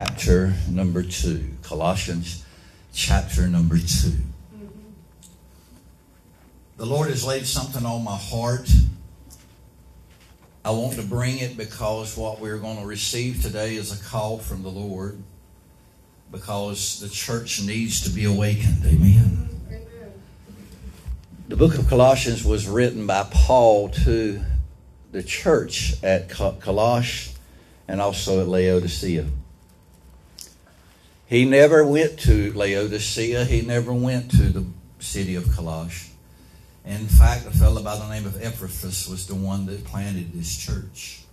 chapter number 2. Colossians chapter number 2. The Lord has laid something on my heart. I want to bring it because what we're going to receive today is a call from the Lord because the church needs to be awakened. Amen. The book of Colossians was written by Paul to the church at Colossae and also at Laodicea. He never went to Laodicea. He never went to the city of Colossae. In fact, a fellow by the name of Epaphras was the one that planted this church.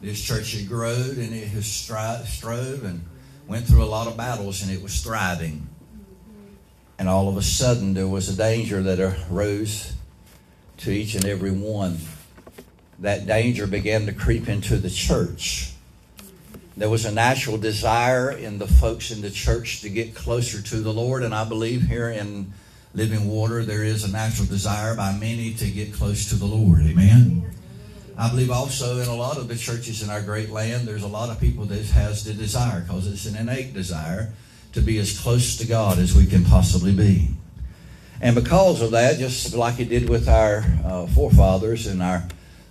This church had grown and it has strove and went through a lot of battles and it was thriving. And all of a sudden, there was a danger that arose to each and every one. That danger began to creep into the church there was a natural desire in the folks in the church to get closer to the Lord, and I believe here in Living Water there is a natural desire by many to get close to the Lord. Amen. I believe also in a lot of the churches in our great land, there's a lot of people that has the desire because it's an innate desire to be as close to God as we can possibly be. And because of that, just like it did with our uh, forefathers and our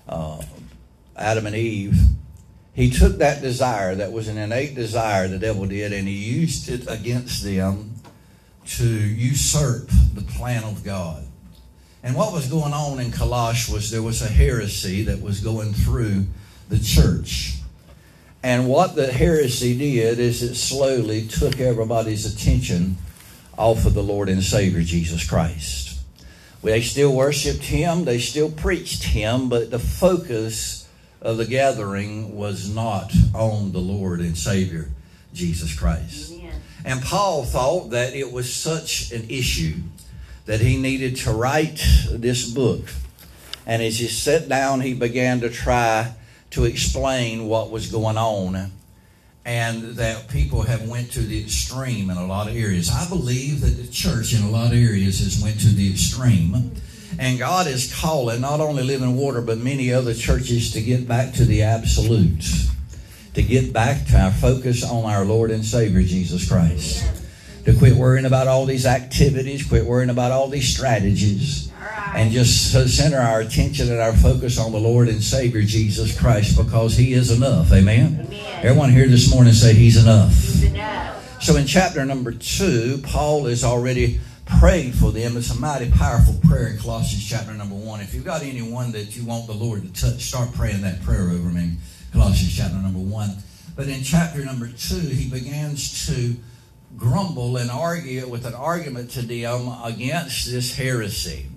uh, Adam and Eve, he took that desire that was an innate desire the devil did and he used it against them to usurp the plan of god. And what was going on in Colossae was there was a heresy that was going through the church. And what the heresy did is it slowly took everybody's attention off of the lord and savior jesus christ. They still worshiped him they still preached him but the focus of the gathering was not on the Lord and Savior, Jesus Christ. Amen. And Paul thought that it was such an issue that he needed to write this book. And as he sat down, he began to try to explain what was going on and that people have went to the extreme in a lot of areas. I believe that the church in a lot of areas has went to the extreme and God is calling not only Living Water, but many other churches to get back to the absolutes, to get back to our focus on our Lord and Savior, Jesus Christ. To quit worrying about all these activities, quit worrying about all these strategies, and just center our attention and our focus on the Lord and Savior, Jesus Christ, because He is enough. Amen? Amen. Everyone here this morning say He's enough. He's enough. So in chapter number two, Paul is already prayed for them. It's a mighty powerful prayer in Colossians chapter number one. If you've got anyone that you want the Lord to touch, start praying that prayer over me. Colossians chapter number one. But in chapter number two, he begins to grumble and argue with an argument to them against this heresy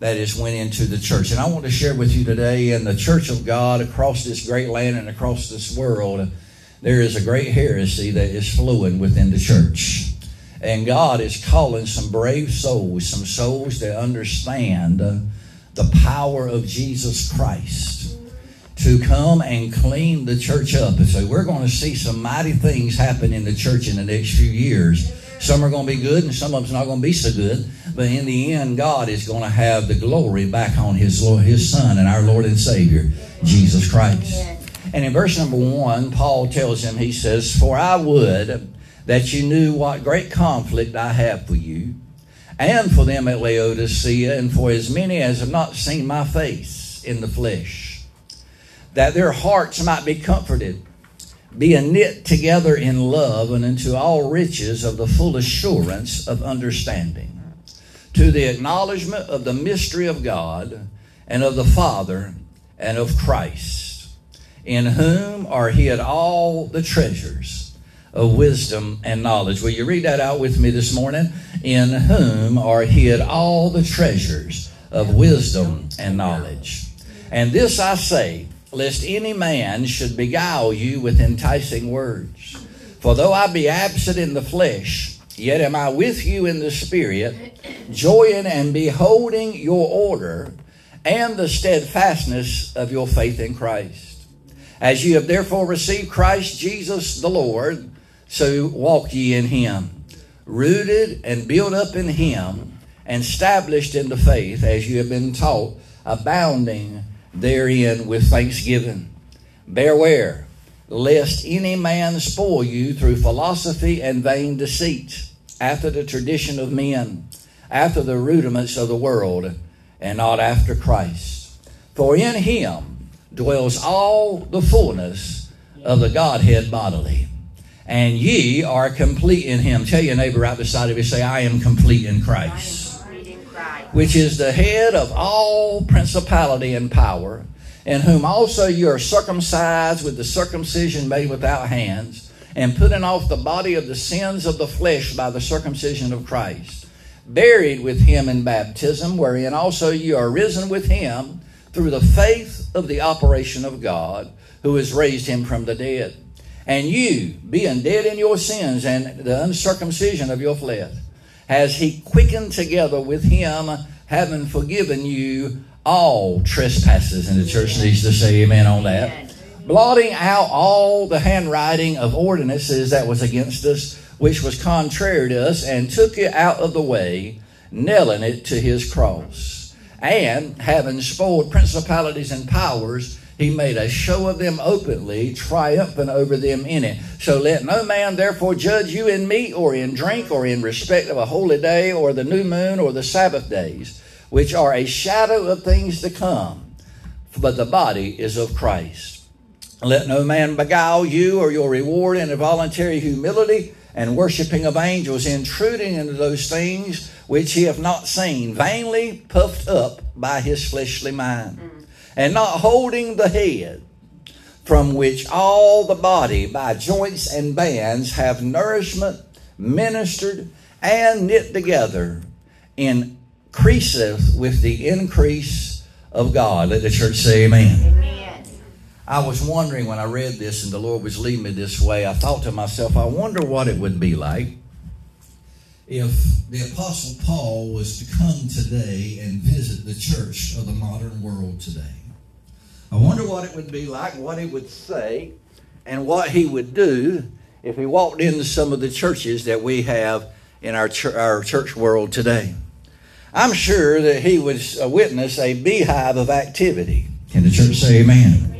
that has went into the church. And I want to share with you today in the church of God across this great land and across this world, there is a great heresy that is flowing within the church. And God is calling some brave souls, some souls that understand the power of Jesus Christ to come and clean the church up. And so we're going to see some mighty things happen in the church in the next few years. Some are going to be good and some of them's not going to be so good. But in the end, God is going to have the glory back on His, Lord, His Son and our Lord and Savior, Jesus Christ. And in verse number one, Paul tells him, he says, For I would that you knew what great conflict I have for you, and for them at Laodicea, and for as many as have not seen my face in the flesh, that their hearts might be comforted, being knit together in love and into all riches of the full assurance of understanding, to the acknowledgement of the mystery of God and of the Father and of Christ, in whom are hid all the treasures of wisdom and knowledge. Will you read that out with me this morning? In whom are hid all the treasures of wisdom and knowledge. And this I say, lest any man should beguile you with enticing words. For though I be absent in the flesh, yet am I with you in the spirit, joying and beholding your order and the steadfastness of your faith in Christ. As you have therefore received Christ Jesus the Lord, so walk ye in him, rooted and built up in him, and established in the faith as you have been taught, abounding therein with thanksgiving. Beware lest any man spoil you through philosophy and vain deceit, after the tradition of men, after the rudiments of the world, and not after Christ. For in him dwells all the fullness of the Godhead bodily. And ye are complete in him. Tell your neighbor right beside of you, say, I am complete in Christ. Complete in Christ. Which is the head of all principality and power in whom also you are circumcised with the circumcision made without hands, and putting off the body of the sins of the flesh by the circumcision of Christ, buried with him in baptism, wherein also you are risen with him through the faith of the operation of God, who has raised him from the dead. And you, being dead in your sins and the uncircumcision of your flesh, has he quickened together with him, having forgiven you all trespasses. And the church needs to say amen on that. Blotting out all the handwriting of ordinances that was against us, which was contrary to us, and took it out of the way, nailing it to his cross. And having spoiled principalities and powers, he made a show of them openly, triumphant over them in it. So let no man therefore judge you in meat or in drink or in respect of a holy day or the new moon or the Sabbath days which are a shadow of things to come, but the body is of Christ. Let no man beguile you or your reward in a voluntary humility and worshiping of angels, intruding into those things which he hath not seen, vainly puffed up by his fleshly mind, and not holding the head, from which all the body by joints and bands have nourishment ministered and knit together in increaseth with the increase of God. Let the church say amen. amen. I was wondering when I read this and the Lord was leading me this way, I thought to myself, I wonder what it would be like if the Apostle Paul was to come today and visit the church of the modern world today. I wonder what it would be like, what he would say, and what he would do if he walked into some of the churches that we have in our, ch- our church world today. I'm sure that he would uh, witness a beehive of activity. Can the church say amen?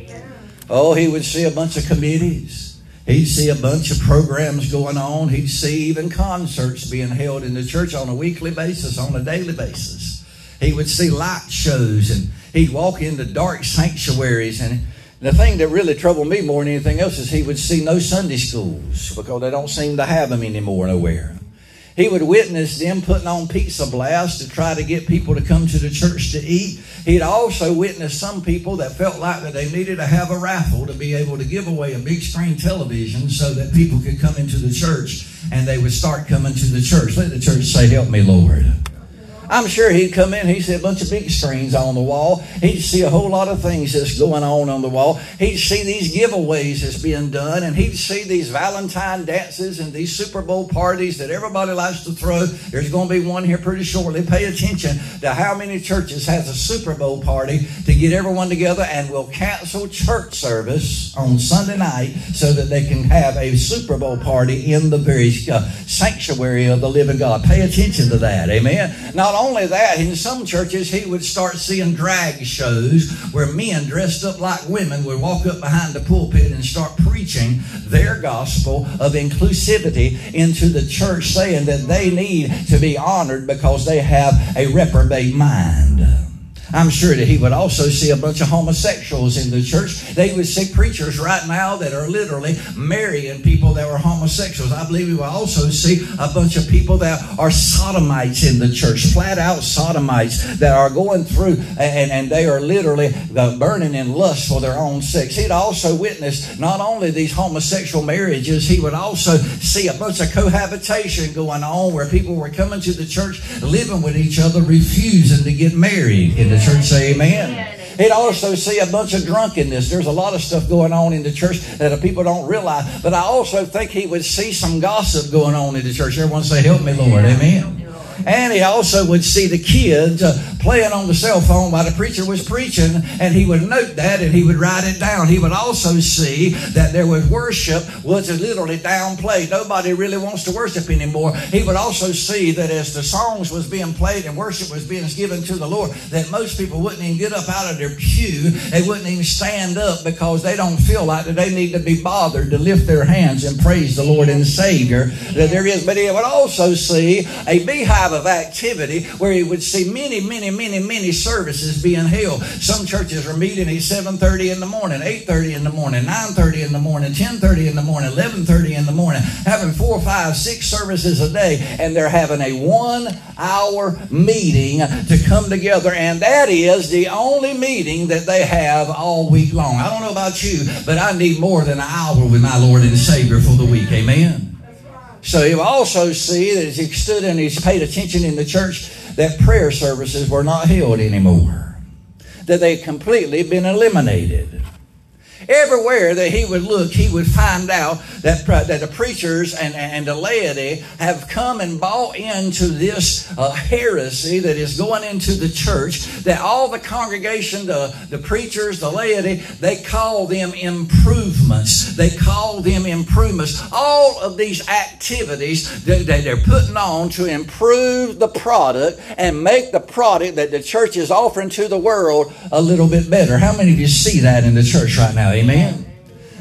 Oh, he would see a bunch of committees. He'd see a bunch of programs going on. He'd see even concerts being held in the church on a weekly basis, on a daily basis. He would see light shows and he'd walk into dark sanctuaries. And the thing that really troubled me more than anything else is he would see no Sunday schools because they don't seem to have them anymore nowhere. He would witness them putting on pizza blasts to try to get people to come to the church to eat. He'd also witness some people that felt like that they needed to have a raffle to be able to give away a big screen television so that people could come into the church and they would start coming to the church. Let the church say, Help me, Lord. I'm sure he'd come in, he'd see a bunch of big screens on the wall. He'd see a whole lot of things that's going on on the wall. He'd see these giveaways that's being done, and he'd see these Valentine dances and these Super Bowl parties that everybody likes to throw. There's going to be one here pretty shortly. Pay attention to how many churches has a Super Bowl party to get everyone together and will cancel church service on Sunday night so that they can have a Super Bowl party in the very uh, sanctuary of the living God. Pay attention to that. Amen. Not only that, in some churches, he would start seeing drag shows where men dressed up like women would walk up behind the pulpit and start preaching their gospel of inclusivity into the church, saying that they need to be honored because they have a reprobate mind. I'm sure that he would also see a bunch of homosexuals in the church. They would see preachers right now that are literally marrying people that were homosexuals. I believe he would also see a bunch of people that are sodomites in the church, flat out sodomites that are going through and, and they are literally uh, burning in lust for their own sex. He'd also witness not only these homosexual marriages, he would also see a bunch of cohabitation going on where people were coming to the church, living with each other, refusing to get married in the church say amen. He'd also see a bunch of drunkenness. There's a lot of stuff going on in the church that people don't realize. But I also think he would see some gossip going on in the church. Everyone say, Help me, Lord. Amen. And he also would see the kids uh, playing on the cell phone while the preacher was preaching, and he would note that and he would write it down. He would also see that there was worship was literally downplayed. Nobody really wants to worship anymore. He would also see that as the songs was being played and worship was being given to the Lord, that most people wouldn't even get up out of their pew. They wouldn't even stand up because they don't feel like that they need to be bothered to lift their hands and praise the Lord and Savior. That there is, but he would also see a beehive of activity where he would see many, many, many, many services being held. Some churches are meeting at 7.30 in the morning, 8.30 in the morning, 9.30 in the morning, 10.30 in the morning, 11.30 in the morning, having four, five, six services a day, and they're having a one-hour meeting to come together, and that is the only meeting that they have all week long. I don't know about you, but I need more than an hour with my Lord and Savior for the week. Amen. So you also see that as he stood and he's paid attention in the church, that prayer services were not held anymore. That they had completely been eliminated. Everywhere that he would look, he would find out that, that the preachers and, and the laity have come and bought into this uh, heresy that is going into the church, that all the congregation, the, the preachers, the laity, they call them improvements. They call them improvements. All of these activities that, that they're putting on to improve the product and make the product that the church is offering to the world a little bit better. How many of you see that in the church right now? Amen.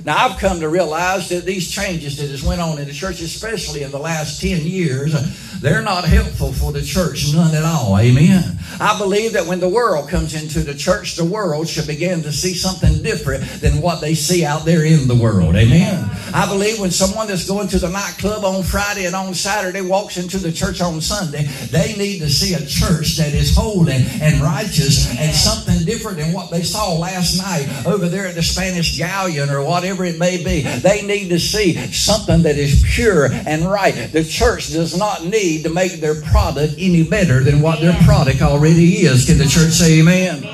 Now, I've come to realize that these changes that has went on in the church, especially in the last 10 years, uh, they're not helpful for the church, none at all. Amen. I believe that when the world comes into the church, the world should begin to see something different than what they see out there in the world. Amen. I believe when someone that's going to the nightclub on Friday and on Saturday walks into the church on Sunday, they need to see a church that is holy and righteous and something different than what they saw last night over there at the Spanish Galleon or whatever it may be. They need to see something that is pure and right. The church does not need to make their product any better than what their product already is. Can the church say amen?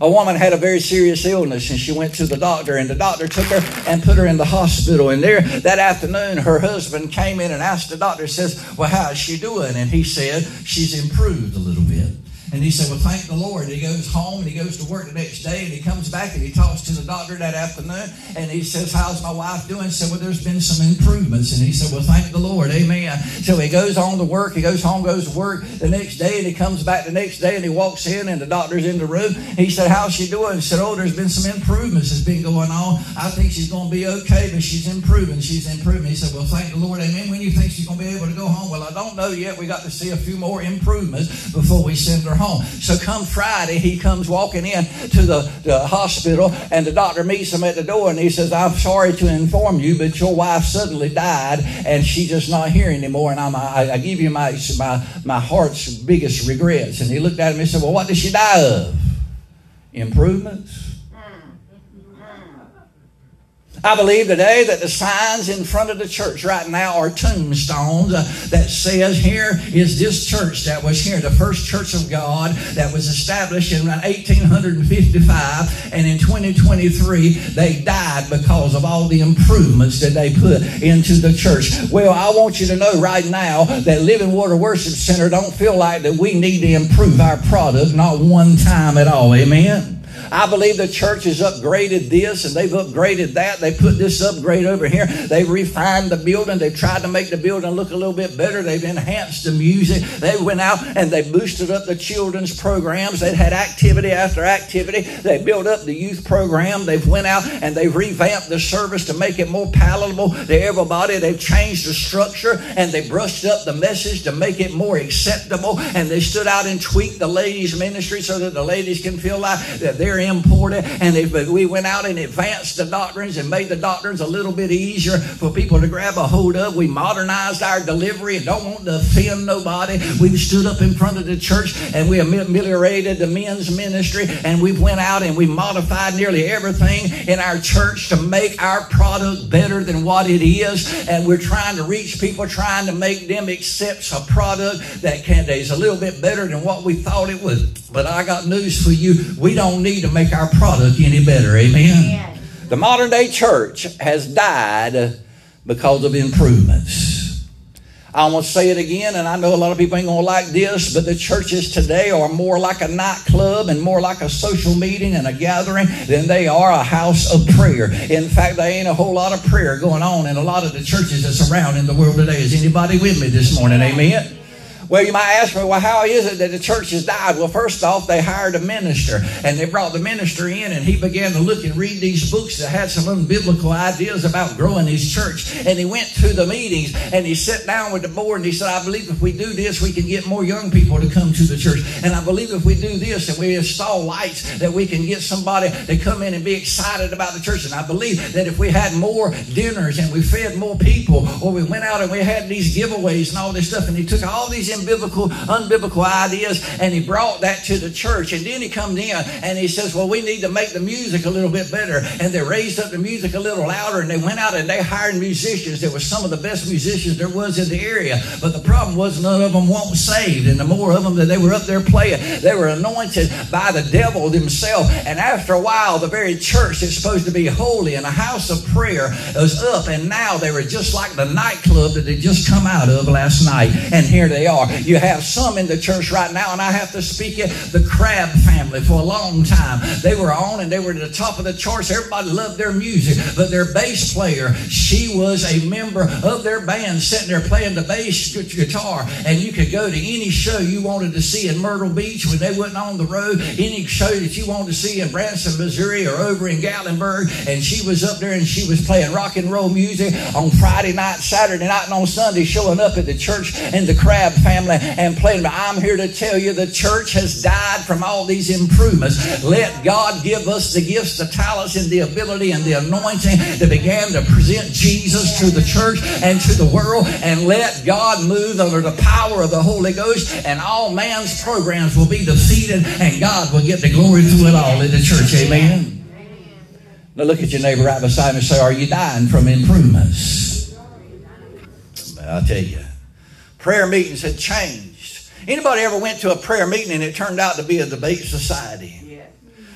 A woman had a very serious illness and she went to the doctor and the doctor took her and put her in the hospital. And there that afternoon her husband came in and asked the doctor, says, Well, how's she doing? And he said, She's improved a little bit. And he said, Well, thank the Lord. And He goes home and he goes to work the next day and he comes back and he talks to the doctor that afternoon and he says, How's my wife doing? He said, Well, there's been some improvements. And he said, Well, thank the Lord. Amen. So he goes on to work. He goes home, goes to work the next day and he comes back the next day and he walks in and the doctor's in the room. He said, How's she doing? He said, Oh, there's been some improvements that's been going on. I think she's going to be okay, but she's improving. She's improving. He said, Well, thank the Lord. Amen. When you think she's going to be able to go home? Well, I don't know yet. We got to see a few more improvements before we send her home. So come Friday, he comes walking in to the, the hospital, and the doctor meets him at the door, and he says, "I'm sorry to inform you, but your wife suddenly died, and she's just not here anymore. And I'm, I, I give you my my my heart's biggest regrets." And he looked at him and said, "Well, what did she die of? Improvements." I believe today that the signs in front of the church right now are tombstones uh, that says here is this church that was here, the first church of God that was established in 1855, and in 2023 they died because of all the improvements that they put into the church. Well, I want you to know right now that Living Water Worship Center don't feel like that we need to improve our product not one time at all. Amen. I believe the church has upgraded this and they've upgraded that. They put this upgrade over here. They've refined the building. They've tried to make the building look a little bit better. They've enhanced the music. They went out and they boosted up the children's programs. They've had activity after activity. They built up the youth program. They've went out and they've revamped the service to make it more palatable to everybody. They've changed the structure and they brushed up the message to make it more acceptable. And they stood out and tweaked the ladies' ministry so that the ladies can feel like that they're important. And if we went out and advanced the doctrines and made the doctrines a little bit easier for people to grab a hold of, we modernized our delivery and don't want to offend nobody. We've stood up in front of the church and we ameliorated the men's ministry and we went out and we modified nearly everything in our church to make our product better than what it is. And we're trying to reach people, trying to make them accept a product that can is a little bit better than what we thought it was. But I got news for you. We don't need to make our product any better. Amen. The modern day church has died because of improvements. I want to say it again, and I know a lot of people ain't going to like this, but the churches today are more like a nightclub and more like a social meeting and a gathering than they are a house of prayer. In fact, there ain't a whole lot of prayer going on in a lot of the churches that's around in the world today. Is anybody with me this morning? Amen. Well, you might ask me, well, how is it that the church has died? Well, first off, they hired a minister, and they brought the minister in, and he began to look and read these books that had some unbiblical ideas about growing his church. And he went to the meetings, and he sat down with the board, and he said, I believe if we do this, we can get more young people to come to the church. And I believe if we do this, and we install lights, that we can get somebody to come in and be excited about the church. And I believe that if we had more dinners, and we fed more people, or we went out and we had these giveaways and all this stuff, and he took all these unbiblical, unbiblical ideas and he brought that to the church. And then he comes in and he says, Well, we need to make the music a little bit better. And they raised up the music a little louder and they went out and they hired musicians. There were some of the best musicians there was in the area. But the problem was none of them weren't saved. And the more of them that they were up there playing, they were anointed by the devil himself. And after a while, the very church that's supposed to be holy and a house of prayer was up. And now they were just like the nightclub that they just come out of last night. And here they are. You have some in the church right now, and I have to speak it, the Crabb family for a long time. They were on and they were at the top of the charts. Everybody loved their music, but their bass player, she was a member of their band sitting there playing the bass guitar. And you could go to any show you wanted to see in Myrtle Beach when they went on the road, any show that you wanted to see in Branson, Missouri, or over in Gatlinburg. And she was up there and she was playing rock and roll music on Friday night, Saturday night, and on Sunday, showing up at the church and the Crabb family and playing. But I'm here to tell you the church has died from all these improvements. Let God give us the gifts, the talents, and the ability and the anointing that began to present Jesus to the church and to the world. And let God move under the power of the Holy Ghost, and all man's programs will be defeated, and God will get the glory through it all in the church. Amen. Now look at your neighbor right beside him and say, Are you dying from improvements? I'll tell you. Prayer meetings had changed. Anybody ever went to a prayer meeting and it turned out to be a debate society?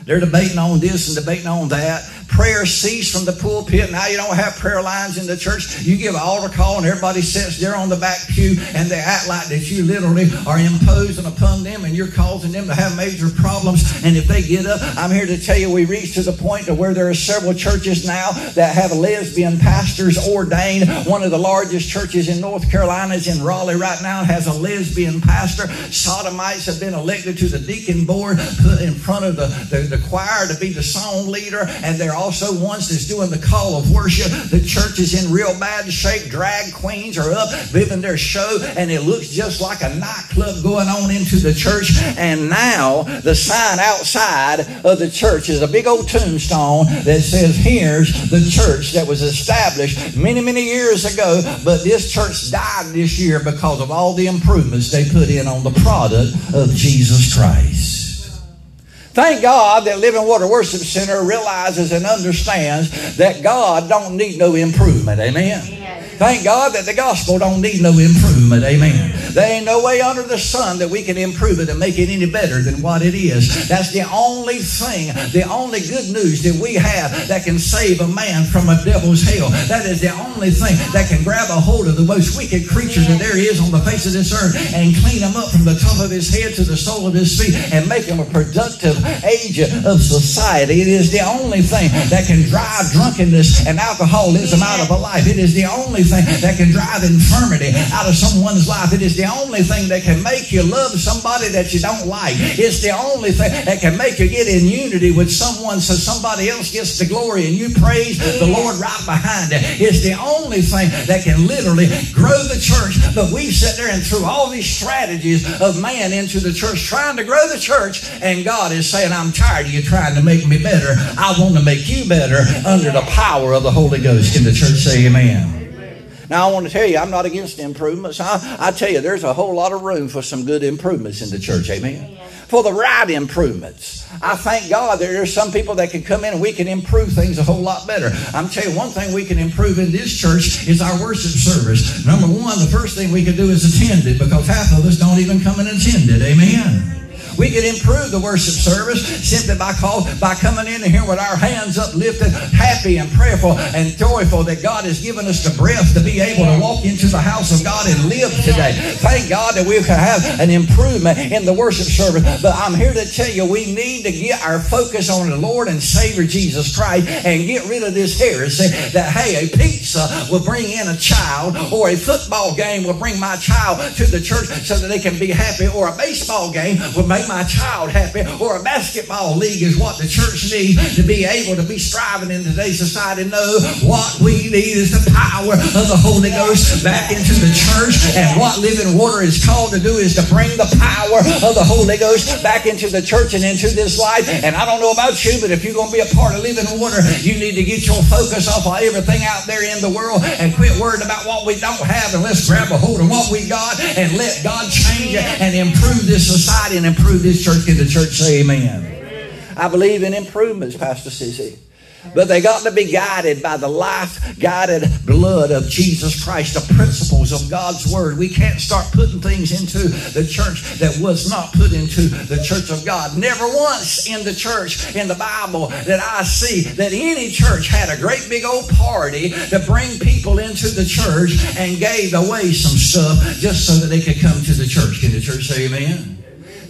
They're debating on this and debating on that. Prayer ceased from the pulpit. Now you don't have prayer lines in the church. You give an altar call and everybody sits there on the back pew and they act like that you literally are imposing upon them and you're causing them to have major problems. And if they get up, I'm here to tell you we reached to the point to where there are several churches now that have lesbian pastors ordained. One of the largest churches in North Carolina is in Raleigh right now has a lesbian pastor. Sodomites have been elected to the deacon board, put in front of the, the, the choir to be the song leader, and they're also ones that's doing the call of worship. The church is in real bad shape. Drag queens are up living their show, and it looks just like a nightclub going on into the church. And now the sign outside of the church is a big old tombstone that says, Here's the church that was established many, many years ago, but this church died this year because of all the improvements they put in on the product of Jesus Christ. Thank God that Living Water Worship Center realizes and understands that God don't need no improvement. Amen. Thank God that the gospel don't need no improvement. Amen. There ain't no way under the sun that we can improve it and make it any better than what it is. That's the only thing, the only good news that we have that can save a man from a devil's hell. That is the only thing that can grab a hold of the most wicked creature that there is on the face of this earth and clean him up from the top of his head to the sole of his feet and make him a productive agent of society. It is the only thing that can drive drunkenness and alcoholism out of a life. It is the only that can drive infirmity out of someone's life. It is the only thing that can make you love somebody that you don't like. It's the only thing that can make you get in unity with someone so somebody else gets the glory and you praise the Lord right behind it. It's the only thing that can literally grow the church. But we sit there and threw all these strategies of man into the church trying to grow the church, and God is saying, I'm tired of you trying to make me better. I want to make you better under the power of the Holy Ghost. Can the church say amen? Now, I want to tell you, I'm not against improvements. I, I tell you, there's a whole lot of room for some good improvements in the church. Amen. For the right improvements. I thank God that there's some people that can come in and we can improve things a whole lot better. I'm telling you, one thing we can improve in this church is our worship service. Number one, the first thing we can do is attend it because half of us don't even come and attend it. Amen. We can improve the worship service simply by call, by coming in here with our hands uplifted, happy and prayerful and joyful that God has given us the breath to be able to walk into the house of God and live today. Thank God that we can have an improvement in the worship service. But I'm here to tell you, we need to get our focus on the Lord and Savior Jesus Christ and get rid of this heresy that, hey, a pizza will bring in a child or a football game will bring my child to the church so that they can be happy or a baseball game will make my child happy or a basketball league is what the church needs to be able to be striving in today's society. No, what we need is the power of the Holy Ghost back into the church. And what living water is called to do is to bring the power of the Holy Ghost back into the church and into this life. And I don't know about you, but if you're going to be a part of living water, you need to get your focus off of everything out there in the world and quit worrying about what we don't have and let's grab a hold of what we got and let God change it and improve this society and improve this church. In the church say amen? I believe in improvements, Pastor Sissy. But they got to be guided by the life guided blood of Jesus Christ, the principles of God's Word. We can't start putting things into the church that was not put into the church of God. Never once in the church, in the Bible, that I see that any church had a great big old party to bring people into the church and gave away some stuff just so that they could come to the church. Can the church say amen?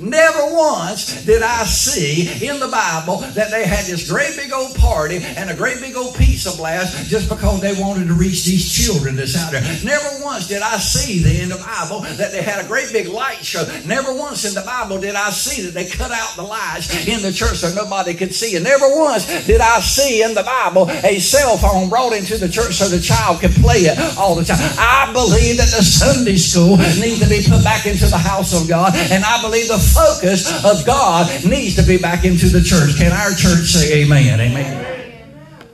Never once did I see in the Bible that they had this great big old party and a great big old pizza blast just because they wanted to reach these children that's out there. Never once did I see in the Bible that they had a great big light show. Never once in the Bible did I see that they cut out the lights in the church so nobody could see. And never once did I see in the Bible a cell phone brought into the church so the child could play it all the time. I believe that the Sunday school needs to be put back into the house of God, and I believe the focus of God needs to be back into the church. Can our church say amen? Amen.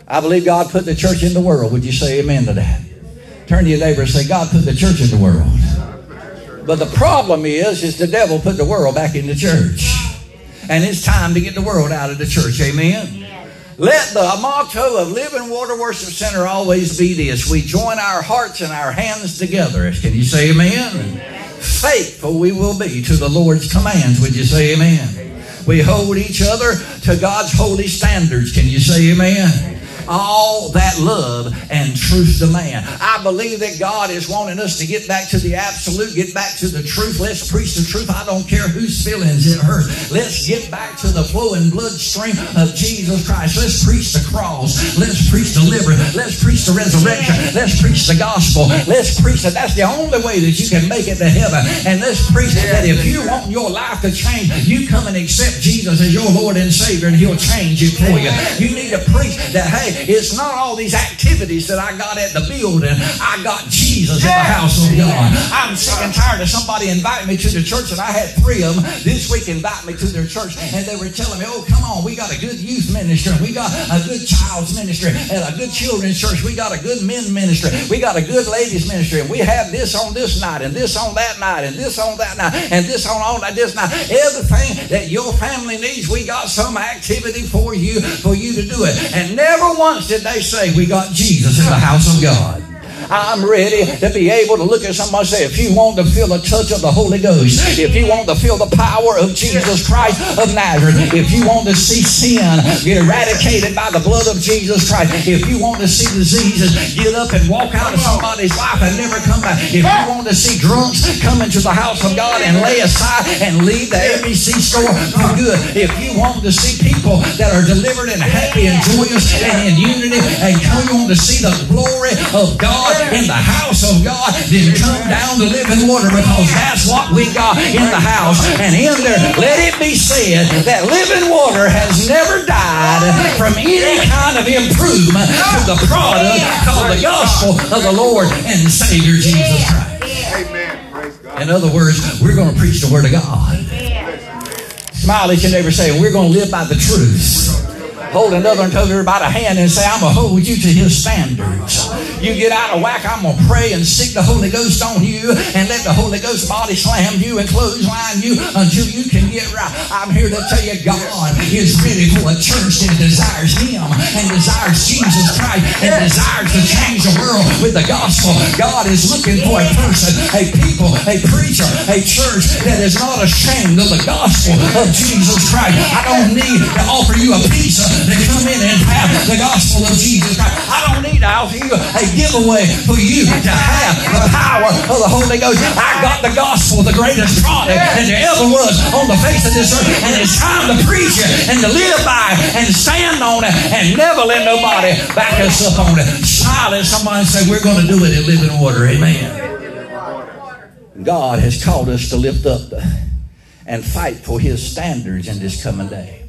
I believe God put the church in the world. Would you say amen to that? Turn to your neighbor and say, God put the church in the world. But the problem is, is the devil put the world back in the church. And it's time to get the world out of the church. Amen. Let the motto of Living Water Worship Center always be this. We join our hearts and our hands together. Can you say amen? Faithful we will be to the Lord's commands. Would you say amen? We hold each other to God's holy standards. Can you say amen? All that love and truth to man. I believe that God is wanting us to get back to the absolute, get back to the truth. Let's preach the truth. I don't care whose feelings it hurts. Let's get back to the flowing bloodstream of Jesus Christ. Let's preach the cross. Let's preach deliverance. Let's preach the resurrection. Let's preach the gospel. Let's preach that. That's the only way that you can make it to heaven. And let's preach that if you want your life to change, you come and accept Jesus as your Lord and Savior, and He'll change it for you. You need to preach that, hey, it's not all these activities that I got at the building. I got Jesus in the house of God. I'm sick and tired of somebody inviting me to the church, and I had three of them this week invite me to their church, and they were telling me, "Oh, come on, we got a good youth ministry, we got a good child's ministry, and a good children's church. We got a good men ministry, we got a good ladies ministry, and we have this on this night, and this on that night, and this on that night, and this on all that this night. Everything that your family needs, we got some activity for you for you to do it, and never one once did they say we got Jesus in the house of God. I'm ready to be able to look at somebody say, if you want to feel the touch of the Holy Ghost, if you want to feel the power of Jesus Christ of Nazareth, if you want to see sin get eradicated by the blood of Jesus Christ, if you want to see diseases get up and walk out of somebody's life and never come back, if you want to see drunks come into the house of God and lay aside and leave the ABC store for good, if you want to see people that are delivered and happy and joyous and in unity and come on to see the glory of God in the house of God, then come down to living water because that's what we got in the house. And in there, let it be said that living water has never died from any kind of improvement to the product called the gospel of the Lord and Savior Jesus Christ. Amen. In other words, we're going to preach the Word of God. Smile at your neighbor, say, We're going to live by the truth hold another and hold everybody a hand and say, I'm going to hold you to his standards. You get out of whack, I'm going to pray and seek the Holy Ghost on you and let the Holy Ghost body slam you and clothesline you until you can get right. I'm here to tell you God is ready for a church that desires him and desires Jesus Christ and desires to change the world with the gospel. God is looking for a person, a people, a preacher, a church that is not ashamed of the gospel of Jesus Christ. I don't need to offer you a pizza to come in and have the gospel of Jesus Christ. I don't need to offer you a giveaway for you to have the power of the Holy Ghost. I got the gospel, the greatest product that there ever was on the face of this earth. And it's time to preach it and to live by it and stand on it and never let nobody back us up on it. Silence somebody say, We're going to do it in living water. Amen. God has called us to lift up and fight for His standards in this coming day.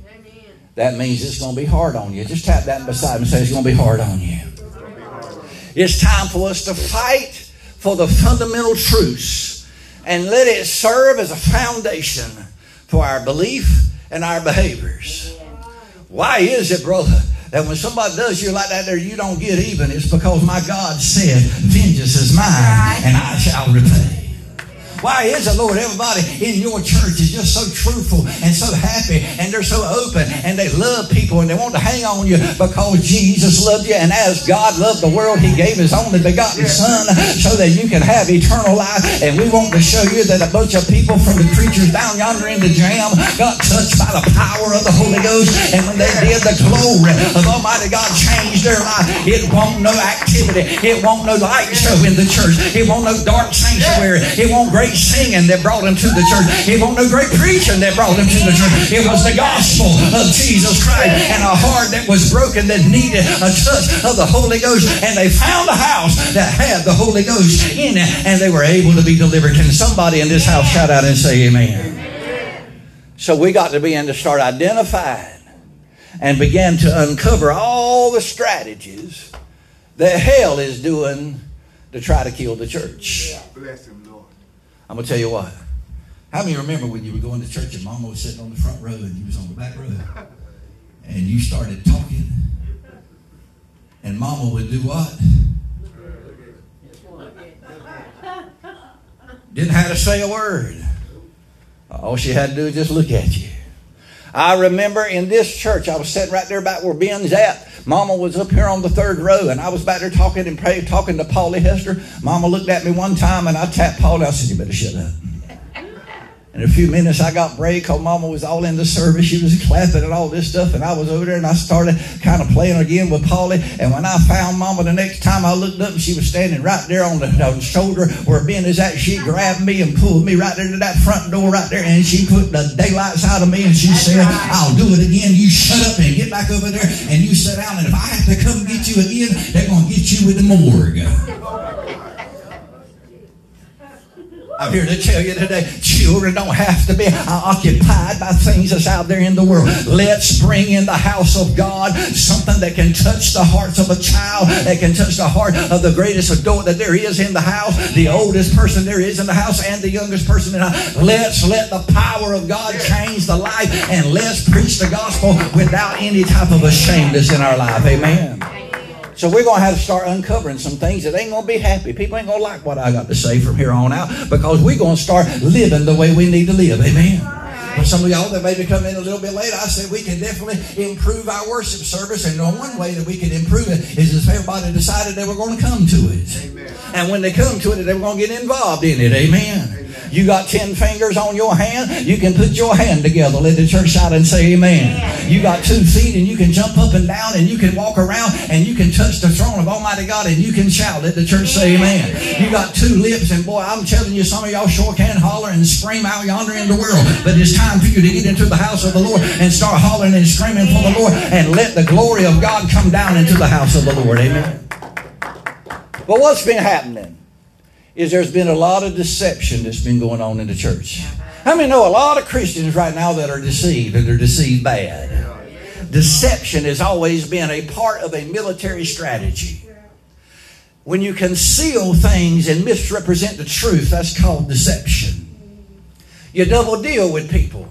That means it's going to be hard on you. Just tap that beside him and say, It's going to be hard on you. It's time for us to fight for the fundamental truths and let it serve as a foundation for our belief and our behaviors. Why is it, brother, that when somebody does you like that there, you don't get even? It's because my God said, Vengeance is mine, and I shall repay. Why is it, Lord? Everybody in your church is just so truthful and so happy and they're so open and they love people and they want to hang on you because Jesus loved you. And as God loved the world, He gave His only begotten Son so that you can have eternal life. And we want to show you that a bunch of people from the preachers down yonder in the jam got touched by the power of the Holy Ghost. And when they did, the glory of Almighty God changed their life. It won't no activity. It won't no light show in the church. It won't no dark sanctuary. It won't great great singing that brought him to the church. It wasn't no great preaching that brought him to the church. It was the gospel of Jesus Christ and a heart that was broken that needed a touch of the Holy Ghost. And they found a house that had the Holy Ghost in it and they were able to be delivered. Can somebody in this house shout out and say amen? So we got to begin to start identifying and began to uncover all the strategies that hell is doing to try to kill the church. Him. I'm gonna tell you what. How many remember when you were going to church and Mama was sitting on the front row and you was on the back row, and you started talking, and Mama would do what? Didn't have to say a word. All she had to do was just look at you. I remember in this church, I was sitting right there about where Ben's at. Mama was up here on the third row, and I was back there talking and praying, talking to Paulie Hester. Mama looked at me one time, and I tapped Paulie. I said, "You better shut up." In a few minutes, I got break because Mama was all in the service. She was clapping and all this stuff, and I was over there, and I started kind of playing again with Polly. And when I found Mama the next time, I looked up, and she was standing right there on the, on the shoulder where Ben is at. She grabbed me and pulled me right there to that front door right there, and she put the daylights out of me, and she said, "I'll do it again. You shut up and get back over there, and you sit down. And if I have to come get you again, they're gonna get you with the morgue." I'm here to tell you today, children don't have to be occupied by things that's out there in the world. Let's bring in the house of God something that can touch the hearts of a child, that can touch the heart of the greatest adult that there is in the house, the oldest person there is in the house, and the youngest person in the house. Let's let the power of God change the life, and let's preach the gospel without any type of a in our life. Amen. So we're going to have to start uncovering some things that ain't going to be happy. People ain't going to like what I got to say from here on out because we're going to start living the way we need to live. Amen. For some of y'all that maybe come in a little bit late, I said we can definitely improve our worship service. And the one way that we can improve it is if everybody decided they were going to come to it. Amen. And when they come to it, they were going to get involved in it. Amen. Amen. You got ten fingers on your hand, you can put your hand together. Let the church shout and say amen. You got two feet and you can jump up and down and you can walk around and you can touch the throne of Almighty God and you can shout. Let the church say amen. You got two lips and boy, I'm telling you, some of y'all sure can holler and scream out yonder in the world. But it's time for you to get into the house of the Lord and start hollering and screaming for the Lord and let the glory of God come down into the house of the Lord. Amen. But what's been happening? is there's been a lot of deception that's been going on in the church. How many know a lot of Christians right now that are deceived and they're deceived bad? Deception has always been a part of a military strategy. When you conceal things and misrepresent the truth, that's called deception. You double deal with people.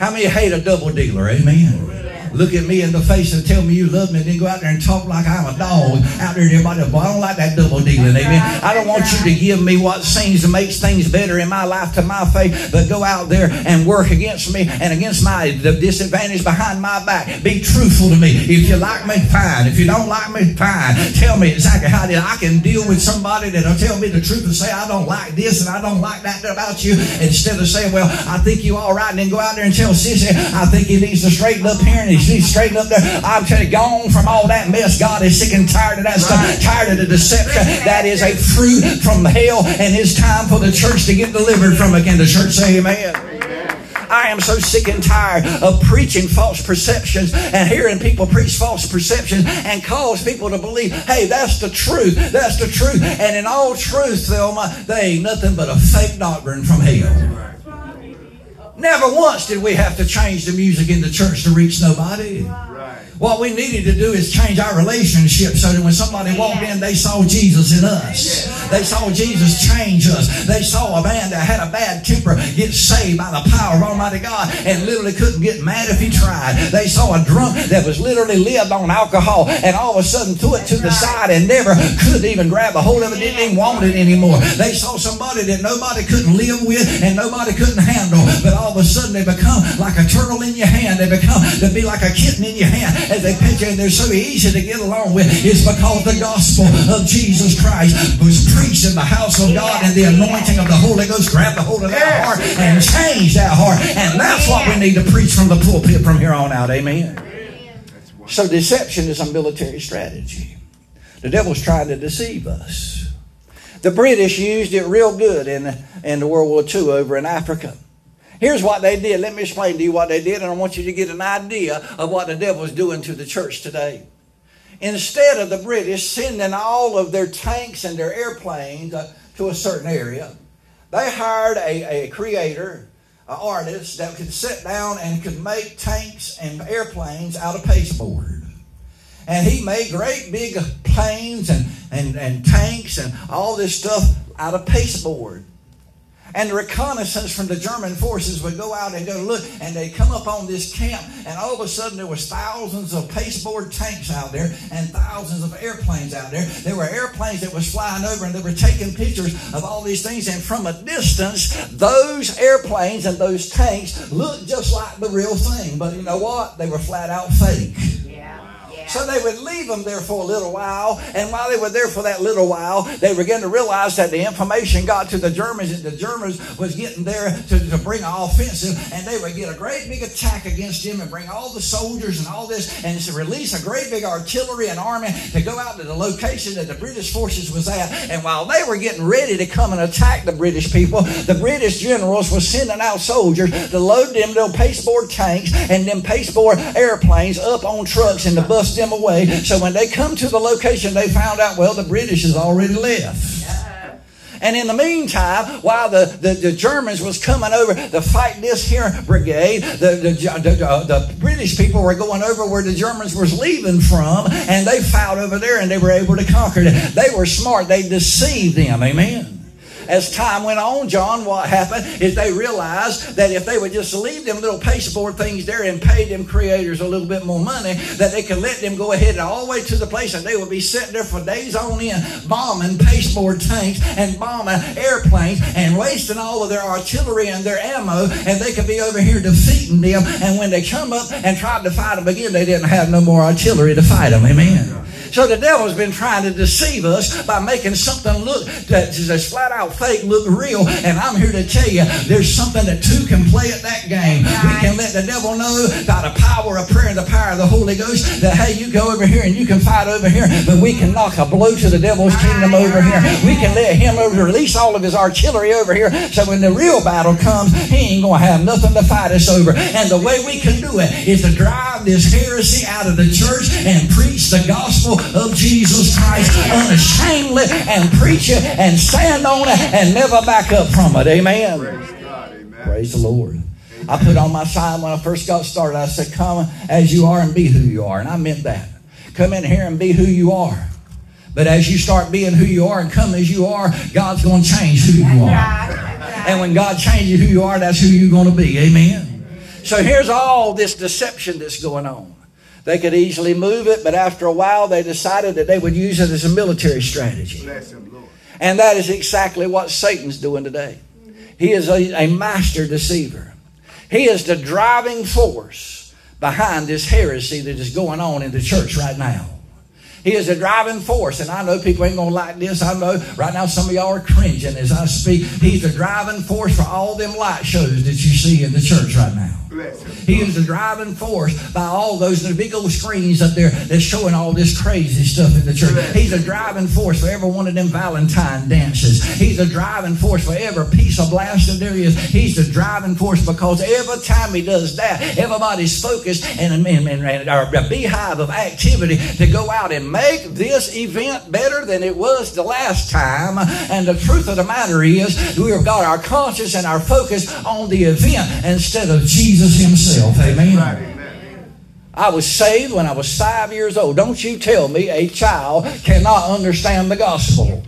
How many hate a double dealer? Amen look at me in the face and tell me you love me, and then go out there and talk like I'm a dog out there to everybody. But I don't like that double dealing, amen. I don't want you to give me what seems to make things better in my life to my faith, but go out there and work against me and against my the disadvantage behind my back. Be truthful to me. If you like me, fine. If you don't like me, fine. Tell me exactly how did I can deal with somebody that'll tell me the truth and say I don't like this and I don't like that about you instead of saying, well, I think you all right, and then go out there and tell Sissy I think he needs to straighten up here and he's He's straightened up there. I'm telling you, gone from all that mess. God is sick and tired of that stuff. Tired of the deception. That is a fruit from hell, and it's time for the church to get delivered from it. Can the church say amen? I am so sick and tired of preaching false perceptions and hearing people preach false perceptions and cause people to believe, hey, that's the truth. That's the truth. And in all truth, Thelma, they ain't nothing but a fake doctrine from hell. Never once did we have to change the music in the church to reach nobody. What we needed to do is change our relationship so that when somebody walked in, they saw Jesus in us. They saw Jesus change us. They saw a man that had a bad temper get saved by the power of Almighty God and literally couldn't get mad if he tried. They saw a drunk that was literally lived on alcohol and all of a sudden threw it to the side and never could even grab a hold of it, didn't even want it anymore. They saw somebody that nobody couldn't live with and nobody couldn't handle, but all of a sudden they become like a turtle in your hand. They become to be like a kitten in your hand as they picture and they're so easy to get along with. It's because the gospel of Jesus Christ was preached in the house of God and the anointing of the Holy Ghost grabbed a hold of that heart and changed that heart. And that's what we need to preach from the pulpit from here on out. Amen. So deception is a military strategy. The devil's trying to deceive us. The British used it real good in, in the World War II over in Africa. Here's what they did. Let me explain to you what they did, and I want you to get an idea of what the devil's doing to the church today. Instead of the British sending all of their tanks and their airplanes uh, to a certain area, they hired a, a creator, an artist that could sit down and could make tanks and airplanes out of pasteboard. And he made great big planes and, and, and tanks and all this stuff out of pasteboard and reconnaissance from the German forces would go out and go look, and they'd come up on this camp, and all of a sudden there was thousands of pasteboard tanks out there and thousands of airplanes out there. There were airplanes that was flying over, and they were taking pictures of all these things, and from a distance, those airplanes and those tanks looked just like the real thing. But you know what? They were flat out fake. So they would leave them there for a little while. And while they were there for that little while, they began to realize that the information got to the Germans and the Germans was getting there to, to bring an offensive. And they would get a great big attack against them and bring all the soldiers and all this and release a great big artillery and army to go out to the location that the British forces was at. And while they were getting ready to come and attack the British people, the British generals were sending out soldiers to load them little pasteboard tanks and them pasteboard airplanes up on trucks and to them away. So when they come to the location, they found out, well, the British has already left. And in the meantime, while the, the, the, Germans was coming over to fight this here brigade, the, the, the, the, British people were going over where the Germans was leaving from, and they fought over there and they were able to conquer it. They were smart. They deceived them. Amen as time went on, John, what happened is they realized that if they would just leave them little pasteboard things there and pay them creators a little bit more money, that they could let them go ahead all the way to the place and they would be sitting there for days on end bombing pasteboard tanks and bombing airplanes and wasting all of their artillery and their ammo and they could be over here defeating them. And when they come up and tried to fight them again they didn't have no more artillery to fight them. Amen so the devil's been trying to deceive us by making something look that's just flat out fake look real. And I'm here to tell you, there's something that two can play at that game. We can let the devil know by the power of prayer and the power of the Holy Ghost that hey, you go over here and you can fight over here, but we can knock a blow to the devil's kingdom over here. We can let him over release all of his artillery over here. So when the real battle comes, he ain't gonna have nothing to fight us over. And the way we can do it is to drive this heresy out of the church and preach the gospel of Jesus Christ unashamedly and preach it and stand on it and never back up from it. Amen. Praise, God, amen. Praise the Lord. I put on my sign when I first got started. I said, Come as you are and be who you are. And I meant that. Come in here and be who you are. But as you start being who you are and come as you are, God's going to change who you are. And when God changes who you are, that's who you're going to be. Amen. So here's all this deception that's going on. They could easily move it, but after a while, they decided that they would use it as a military strategy. Him, And that is exactly what Satan's doing today. He is a, a master deceiver. He is the driving force behind this heresy that is going on in the church right now. He is a driving force. And I know people ain't going to like this. I know right now some of y'all are cringing as I speak. He's the driving force for all them light shows that you see in the church right now. He is the driving force by all those big old screens up there that's showing all this crazy stuff in the church. He's a driving force for every one of them Valentine dances. He's a driving force for every piece of blasted there is. He's the driving force because every time he does that, everybody's focused and, and, and, and a beehive of activity to go out and make this event better than it was the last time. And the truth of the matter is, we've got our conscience and our focus on the event instead of Jesus Himself. Amen. I was saved when I was five years old. Don't you tell me a child cannot understand the gospel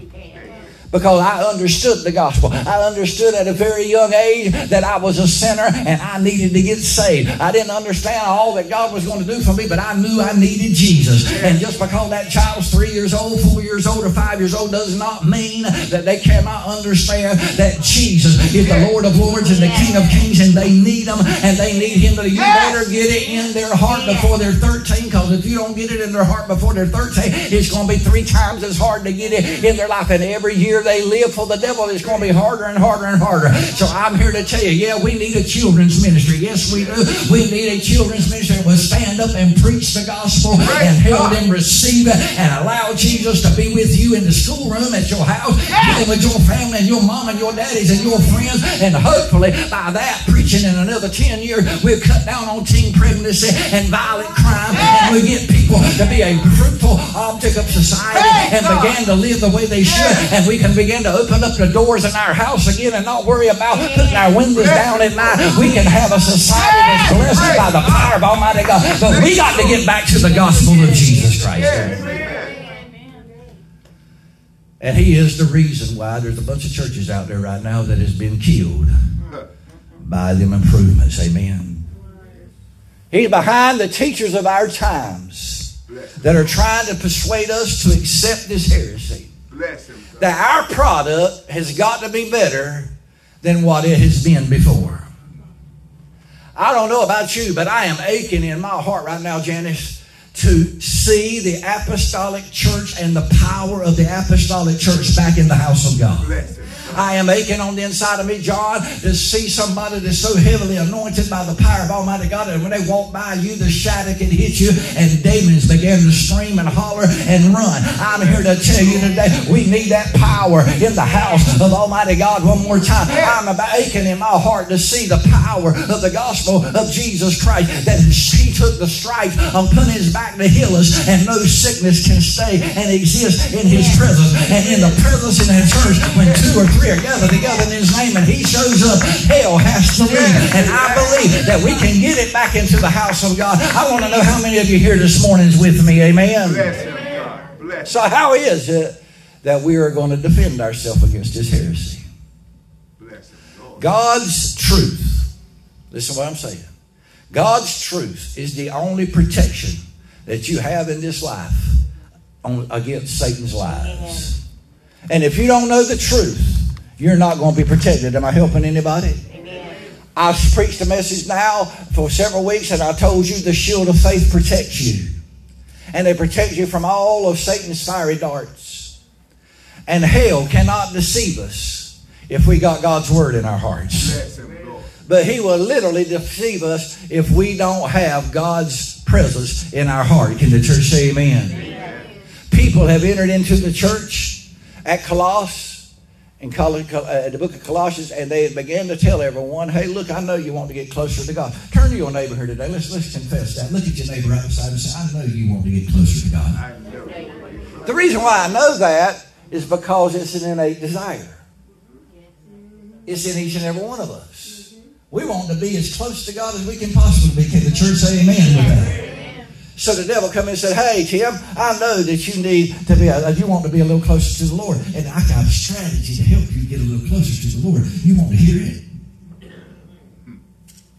because I understood the gospel. I understood at a very young age that I was a sinner and I needed to get saved. I didn't understand all that God was going to do for me, but I knew I needed Jesus. And just because that child's three years old, four years old, or five years old does not mean that they cannot understand that Jesus is the Lord of Lords and the King of Kings and they need Him and they need Him. You better get it in their heart before they're 13 because if you don't get it in their heart before they're 13, it's going to be three times as hard to get it in their life. And every year they live for the devil, it's going to be harder and harder and harder. So I'm here to tell you, yeah, we need a children's ministry. Yes, we do. We need a children's ministry that will stand up and preach the gospel and help them receive it and allow Jesus to be with you in the schoolroom at your house, dealing with your family and your mom and your daddies and your friends. And hopefully by that preaching in another 10 years, we'll cut down on teen pregnancy and violent crime and we get people to be a fruitful object of society and begin to live the way they should. And we can begin to open up the doors in our house again and not worry about putting our windows down at night. We can have a society that's blessed by the power of Almighty God. But we got to get back to the gospel of Jesus Christ. And he is the reason why there's a bunch of churches out there right now that has been killed by them improvements. Amen. He's behind the teachers of our times that are trying to persuade us to accept this heresy. That our product has got to be better than what it has been before. I don't know about you, but I am aching in my heart right now, Janice, to see the apostolic church and the power of the apostolic church back in the house of God. I am aching on the inside of me, John, to see somebody that's so heavily anointed by the power of Almighty God that when they walk by you, the shadow can hit you and demons begin to scream and holler and run. I'm here to tell you today, we need that power in the house of Almighty God one more time. I'm aching in my heart to see the power of the gospel of Jesus Christ that he took the stripes on putting his back to heal us and no sickness can stay and exist in his presence. And in the presence in that church, when two or three are gathered together in His name and He shows up, hell has to leave. And I believe that we can get it back into the house of God. I want to know how many of you here this morning is with me. Amen. So, how is it that we are going to defend ourselves against this heresy? God's truth. Listen to what I'm saying. God's truth is the only protection that you have in this life on, against Satan's lies. And if you don't know the truth, you're not going to be protected. Am I helping anybody? Amen. I've preached a message now for several weeks, and I told you the shield of faith protects you. And it protects you from all of Satan's fiery darts. And hell cannot deceive us if we got God's word in our hearts. But he will literally deceive us if we don't have God's presence in our heart. Can the church say amen? amen. People have entered into the church at Colossus in uh, the book of Colossians, and they began to tell everyone, "Hey, look, I know you want to get closer to God. Turn to your neighbor here today. Let's let's confess that. Look at your neighbor right beside and say, I know you want to get closer to God." The reason why I know that is because it's an innate desire. It's in each and every one of us. We want to be as close to God as we can possibly be. Can the church say amen? So the devil come in and said, Hey, Tim, I know that you need to be, a, you want to be a little closer to the Lord. And I got a strategy to help you get a little closer to the Lord. You want to hear it?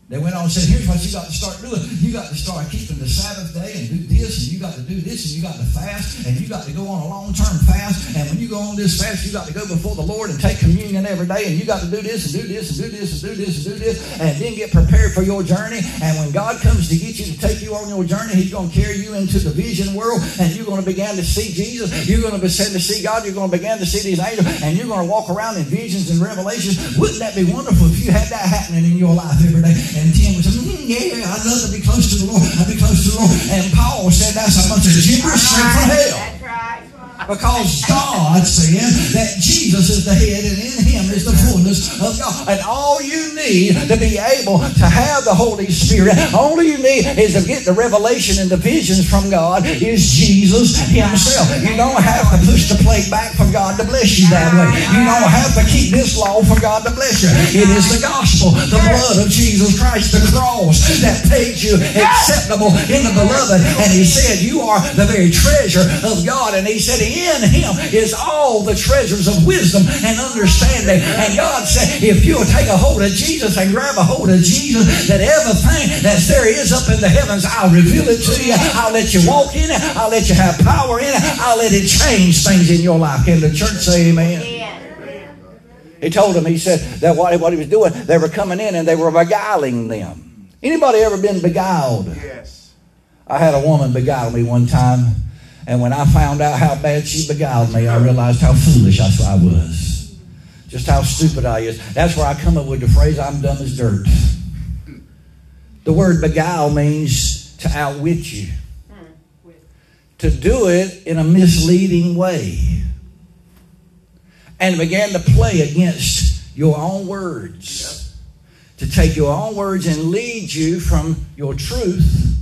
They went on and said, here's what you got to start doing. You got to start keeping the Sabbath day and do this, and you got to do this, and you got to fast, and you got to go on a long-term fast. And when you go on this fast, you got to go before the Lord and take communion every day, and you got to do this and do this and do this and do this and do this, and then get prepared for your journey. And when God comes to get you to take you on your journey, He's going to carry you into the vision world, and you're going to begin to see Jesus. You're going to begin to see God. You're going to begin to see these angels, and you're going to walk around in visions and revelations. Wouldn't that be wonderful if you had that happening in your life every day? And Tim would say, mm, yeah, I'd love to be close to the Lord. I'd be close to the Lord. And Paul said that's a bunch of gibberish straight from hell. Because God said that Jesus is the head and in him is the fullness of God. And all you need to be able to have the Holy Spirit, all you need is to get the revelation and the visions from God is Jesus himself. You don't have to push the plate back for God to bless you that way. You don't have to keep this law for God to bless you. It is the gospel, the blood of Jesus Christ, the cross that made you acceptable in the beloved. And he said, You are the very treasure of God. And he said, In him is all the treasures of wisdom and understanding. And God said, If you'll take a hold of Jesus and grab a hold of Jesus, that everything that there is up in the heavens, I'll reveal it to you. I'll let you walk in it. I'll let you have power in it. I'll let it change things in your life. Can the church say amen? Amen. He told them, he said that what, what he was doing, they were coming in and they were beguiling them. Anybody ever been beguiled? Yes. I had a woman beguile me one time, and when I found out how bad she beguiled me, I realized how foolish I was. Just how stupid I is. That's where I come up with the phrase, I'm dumb as dirt. The word beguile means to outwit you, to do it in a misleading way, and began to play against your own words. To take your own words and lead you from your truth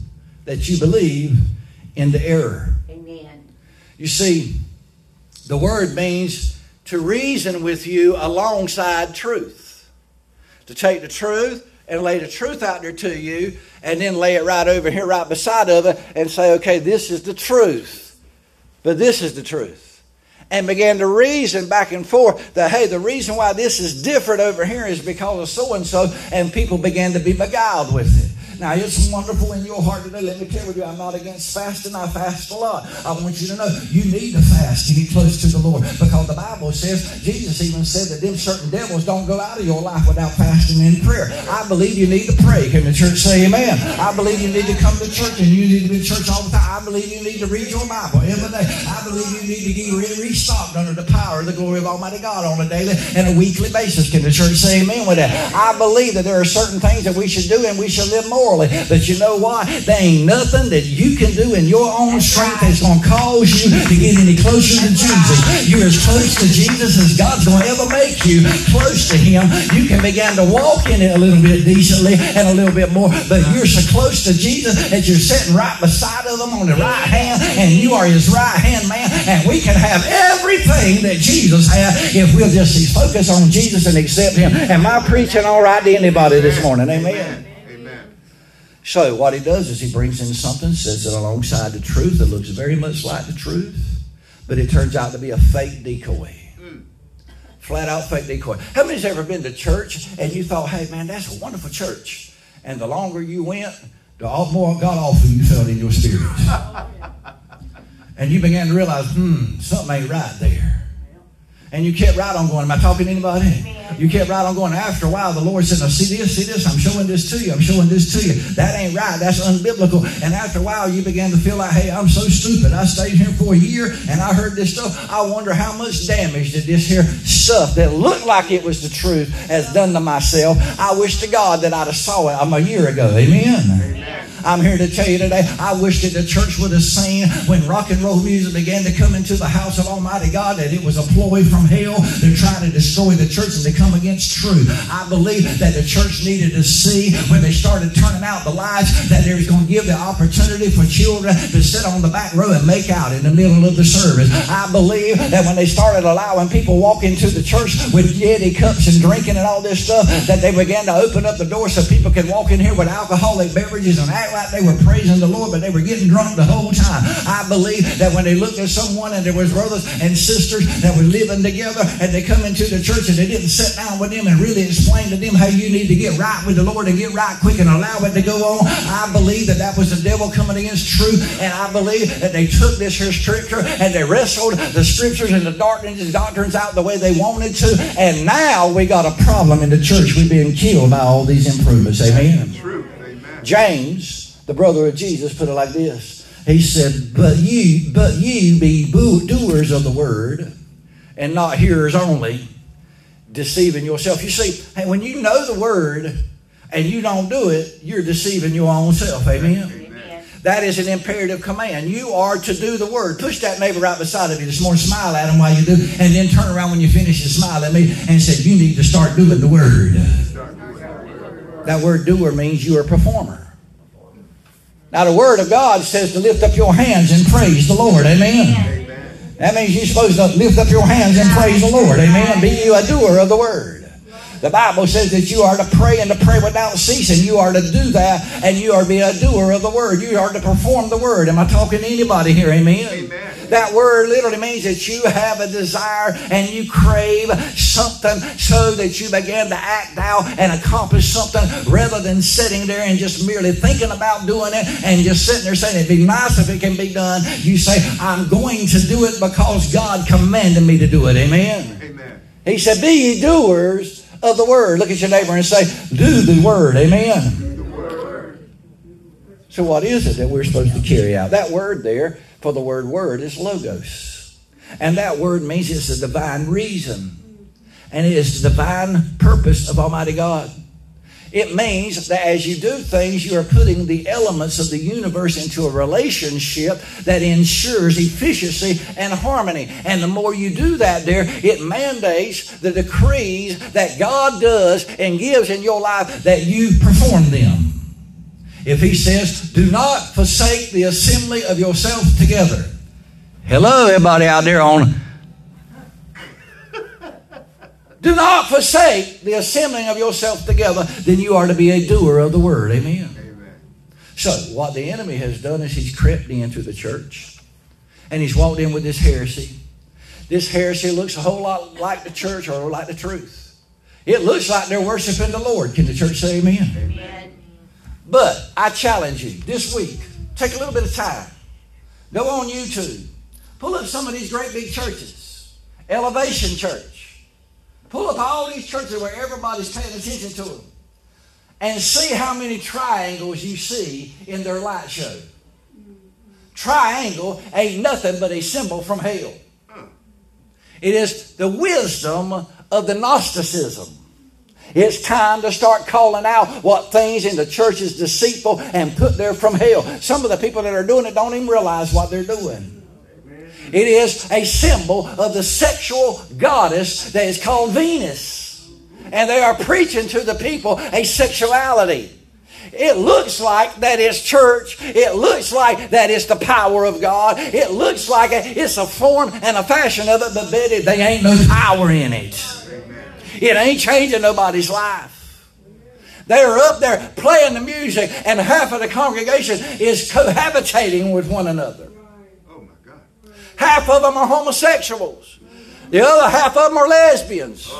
that you believe into error. You see, the word means to reason with you alongside truth. To take the truth and lay the truth out there to you and then lay it right over here, right beside of it, and say, okay, this is the truth. But this is the truth. And began to reason back and forth that, hey, the reason why this is different over here is because of so and so, and people began to be beguiled with it. Now, it's wonderful in your heart today. Let me tell you, I'm not against fasting. I fast a lot. I want you to know you need to fast to get close to the Lord because the Bible says, Jesus even said that them certain devils don't go out of your life without fasting and prayer. I believe you need to pray. Can the church say amen? I believe you need to come to church and you need to be in church all the time. I believe you need to read your Bible every day. I believe you need to get re- restocked under the power of the glory of Almighty God on a daily and a weekly basis. Can the church say amen with that? I believe that there are certain things that we should do and we should live morally. But you know what? There ain't nothing that you can do in your own strength that's going to cause you to get any closer to Jesus. You're as close to Jesus as God's going to ever make you close to Him. You can begin to walk in it a little bit decently and a little bit more, but you're so close to Jesus that you're sitting right beside of Him on the right hand, and you are His right hand man, and we can have everything that Jesus had if we'll just focus on Jesus and accept Him. Am I preaching all right to anybody this morning? Amen. So what he does is he brings in something, says it alongside the truth that looks very much like the truth, but it turns out to be a fake decoy. Flat out fake decoy. How many's ever been to church and you thought, hey man, that's a wonderful church. And the longer you went, the more God awful you felt in your spirit. and you began to realize, hmm, something ain't right there. And you kept right on going. Am I talking to anybody? You kept right on going. After a while, the Lord said, Now, see this, see this. I'm showing this to you. I'm showing this to you. That ain't right. That's unbiblical. And after a while, you began to feel like, Hey, I'm so stupid. I stayed here for a year and I heard this stuff. I wonder how much damage did this here stuff that looked like it was the truth has done to myself. I wish to God that I'd have saw it um, a year ago. Amen. I'm here to tell you today, I wish that the church would have seen when rock and roll music began to come into the house of Almighty God that it was a ploy from hell to try to destroy the church and to come against truth. I believe that the church needed to see when they started turning out the lights that they was going to give the opportunity for children to sit on the back row and make out in the middle of the service. I believe that when they started allowing people walk into the church with Yeti cups and drinking and all this stuff, that they began to open up the door so people could walk in here with alcoholic beverages and act like they were praising the Lord, but they were getting drunk the whole time. I believe that when they looked at someone and there was brothers and sisters that were living together and they come into the church and they didn't sit down with them and really explain to them how you need to get right with the Lord and get right quick and allow it to go on. I believe that that was the devil coming against truth, and I believe that they took this here scripture and they wrestled the scriptures and the doctrines and doctrines out the way they wanted to, and now we got a problem in the church. We're being killed by all these improvements. Amen. Amen. James, the brother of Jesus, put it like this. He said, But you, but you be doers of the word and not hearers only, deceiving yourself. You see, hey, when you know the word, and you don't do it, you're deceiving your own self. Amen. Amen. That is an imperative command. You are to do the word. Push that neighbor right beside of you this morning. Smile at him while you do, and then turn around when you finish and smile at me and say, "You need to start doing the word." That word "doer" means you are a performer. Now, the word of God says to lift up your hands and praise the Lord. Amen. That means you're supposed to lift up your hands and praise the Lord. Amen. Be you a doer of the word. The Bible says that you are to pray and to pray without ceasing. You are to do that and you are to be a doer of the word. You are to perform the word. Am I talking to anybody here? Amen. Amen. That word literally means that you have a desire and you crave something so that you begin to act out and accomplish something rather than sitting there and just merely thinking about doing it and just sitting there saying it'd be nice if it can be done. You say, I'm going to do it because God commanded me to do it. Amen. Amen. He said, Be ye doers of the word. Look at your neighbor and say, Do the word. Amen. So, what is it that we're supposed to carry out? That word there for the word word is logos. And that word means it's the divine reason. And it is the divine purpose of Almighty God. It means that as you do things, you are putting the elements of the universe into a relationship that ensures efficiency and harmony. And the more you do that, there, it mandates the decrees that God does and gives in your life that you perform them. If He says, Do not forsake the assembly of yourself together. Hello, everybody out there on do not forsake the assembling of yourself together, then you are to be a doer of the word. Amen. Amen. So, what the enemy has done is he's crept into the church and he's walked in with this heresy. This heresy looks a whole lot like the church or like the truth. It looks like they're worshiping the Lord. Can the church say amen? Amen. But I challenge you this week, take a little bit of time. Go on YouTube. Pull up some of these great big churches. Elevation Church. Pull up all these churches where everybody's paying attention to them. And see how many triangles you see in their light show. Triangle ain't nothing but a symbol from hell. It is the wisdom of the Gnosticism. It's time to start calling out what things in the church is deceitful and put there from hell. Some of the people that are doing it don't even realize what they're doing. It is a symbol of the sexual goddess that is called Venus. And they are preaching to the people a sexuality. It looks like that is church. It looks like that is the power of God. It looks like it's a form and a fashion of it, but Betty, they ain't no power in it. It ain't changing nobody's life. They're up there playing the music, and half of the congregation is cohabitating with one another. Half of them are homosexuals. The other half of them are lesbians.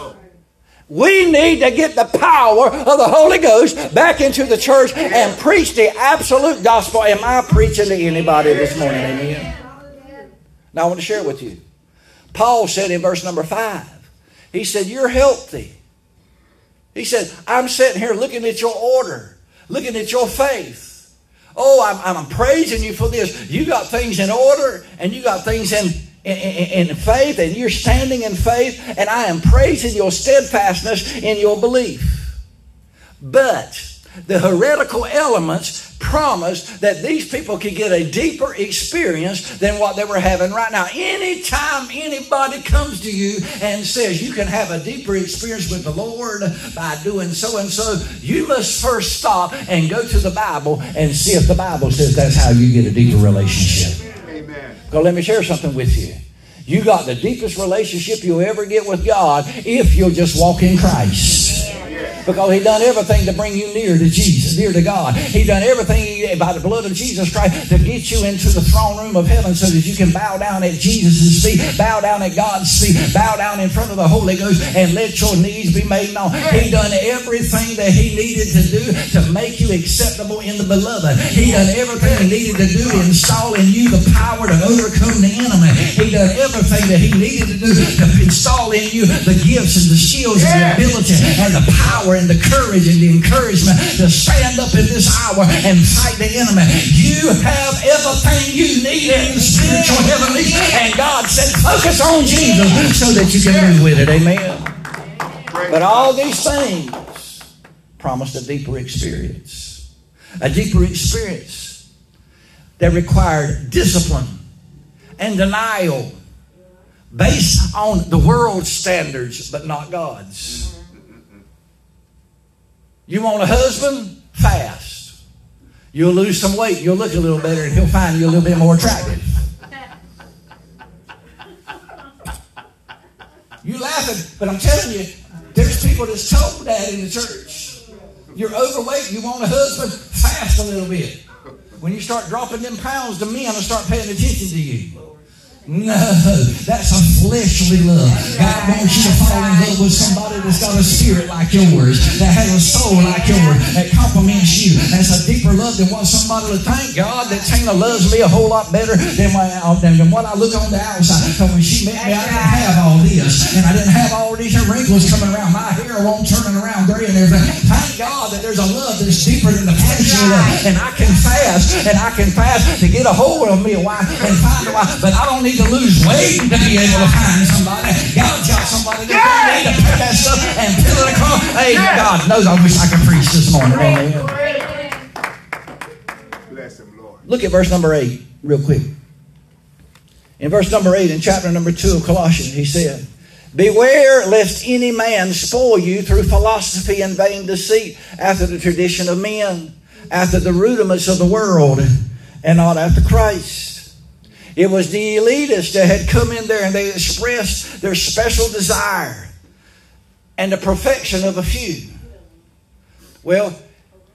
We need to get the power of the Holy Ghost back into the church and preach the absolute gospel. Am I preaching to anybody this morning? Amen. Now I want to share with you. Paul said in verse number five, he said, You're healthy. He said, I'm sitting here looking at your order, looking at your faith. Oh, I'm, I'm praising you for this. You got things in order and you got things in, in, in, in faith and you're standing in faith, and I am praising your steadfastness in your belief. But the heretical elements promised that these people could get a deeper experience than what they were having right now. Anytime anybody comes to you and says you can have a deeper experience with the Lord by doing so and so, you must first stop and go to the Bible and see if the Bible says that's how you get a deeper relationship. Amen. Because let me share something with you. You got the deepest relationship you'll ever get with God if you'll just walk in Christ. Because he done everything to bring you near to Jesus, near to God. He done everything by the blood of Jesus Christ to get you into the throne room of heaven so that you can bow down at Jesus' feet, bow down at God's feet, bow down in front of the Holy Ghost and let your needs be made known. He done everything that he needed to do to make you acceptable in the beloved. He done everything he needed to do to install in you the power to overcome the enemy. He done everything that he needed to do to install in you the gifts and the shields and the ability and the power and the courage and the encouragement to stand up in this hour and fight the enemy. You have everything you need in the spiritual heavenly, and God said, focus on Jesus so that you can move with it. Amen. But all these things promised a deeper experience. A deeper experience that required discipline and denial based on the world's standards, but not God's. You want a husband? Fast. You'll lose some weight. You'll look a little better, and he'll find you a little bit more attractive. You're laughing, but I'm telling you, there's people that's told that in the church. You're overweight, you want a husband, fast a little bit. When you start dropping them pounds, the men will start paying attention to you. No, that's a fleshly love. God wants you to fall in love with somebody that's got a spirit like yours, that has a soul like yours, that compliments you. That's a deeper love than what somebody would thank God that Tina loves me a whole lot better than what, than, than what I look on the outside. Because when she met me, I didn't have all this, and I didn't have all these wrinkles coming around. My hair won't turning around gray and everything. Thank God that there's a love that's deeper than the fleshly love. And I can fast, and I can fast to get a hold of me a wife and find a wife, but I don't need to lose weight to be able to find somebody. God's got somebody that don't need to pick that stuff and fill it across. Hey, God knows I wish I could preach this morning. Amen. Bless him, Lord. Look at verse number 8 real quick. In verse number 8, in chapter number 2 of Colossians, he said, Beware lest any man spoil you through philosophy and vain deceit, after the tradition of men, after the rudiments of the world, and not after Christ. It was the elitists that had come in there and they expressed their special desire and the perfection of a few. Well,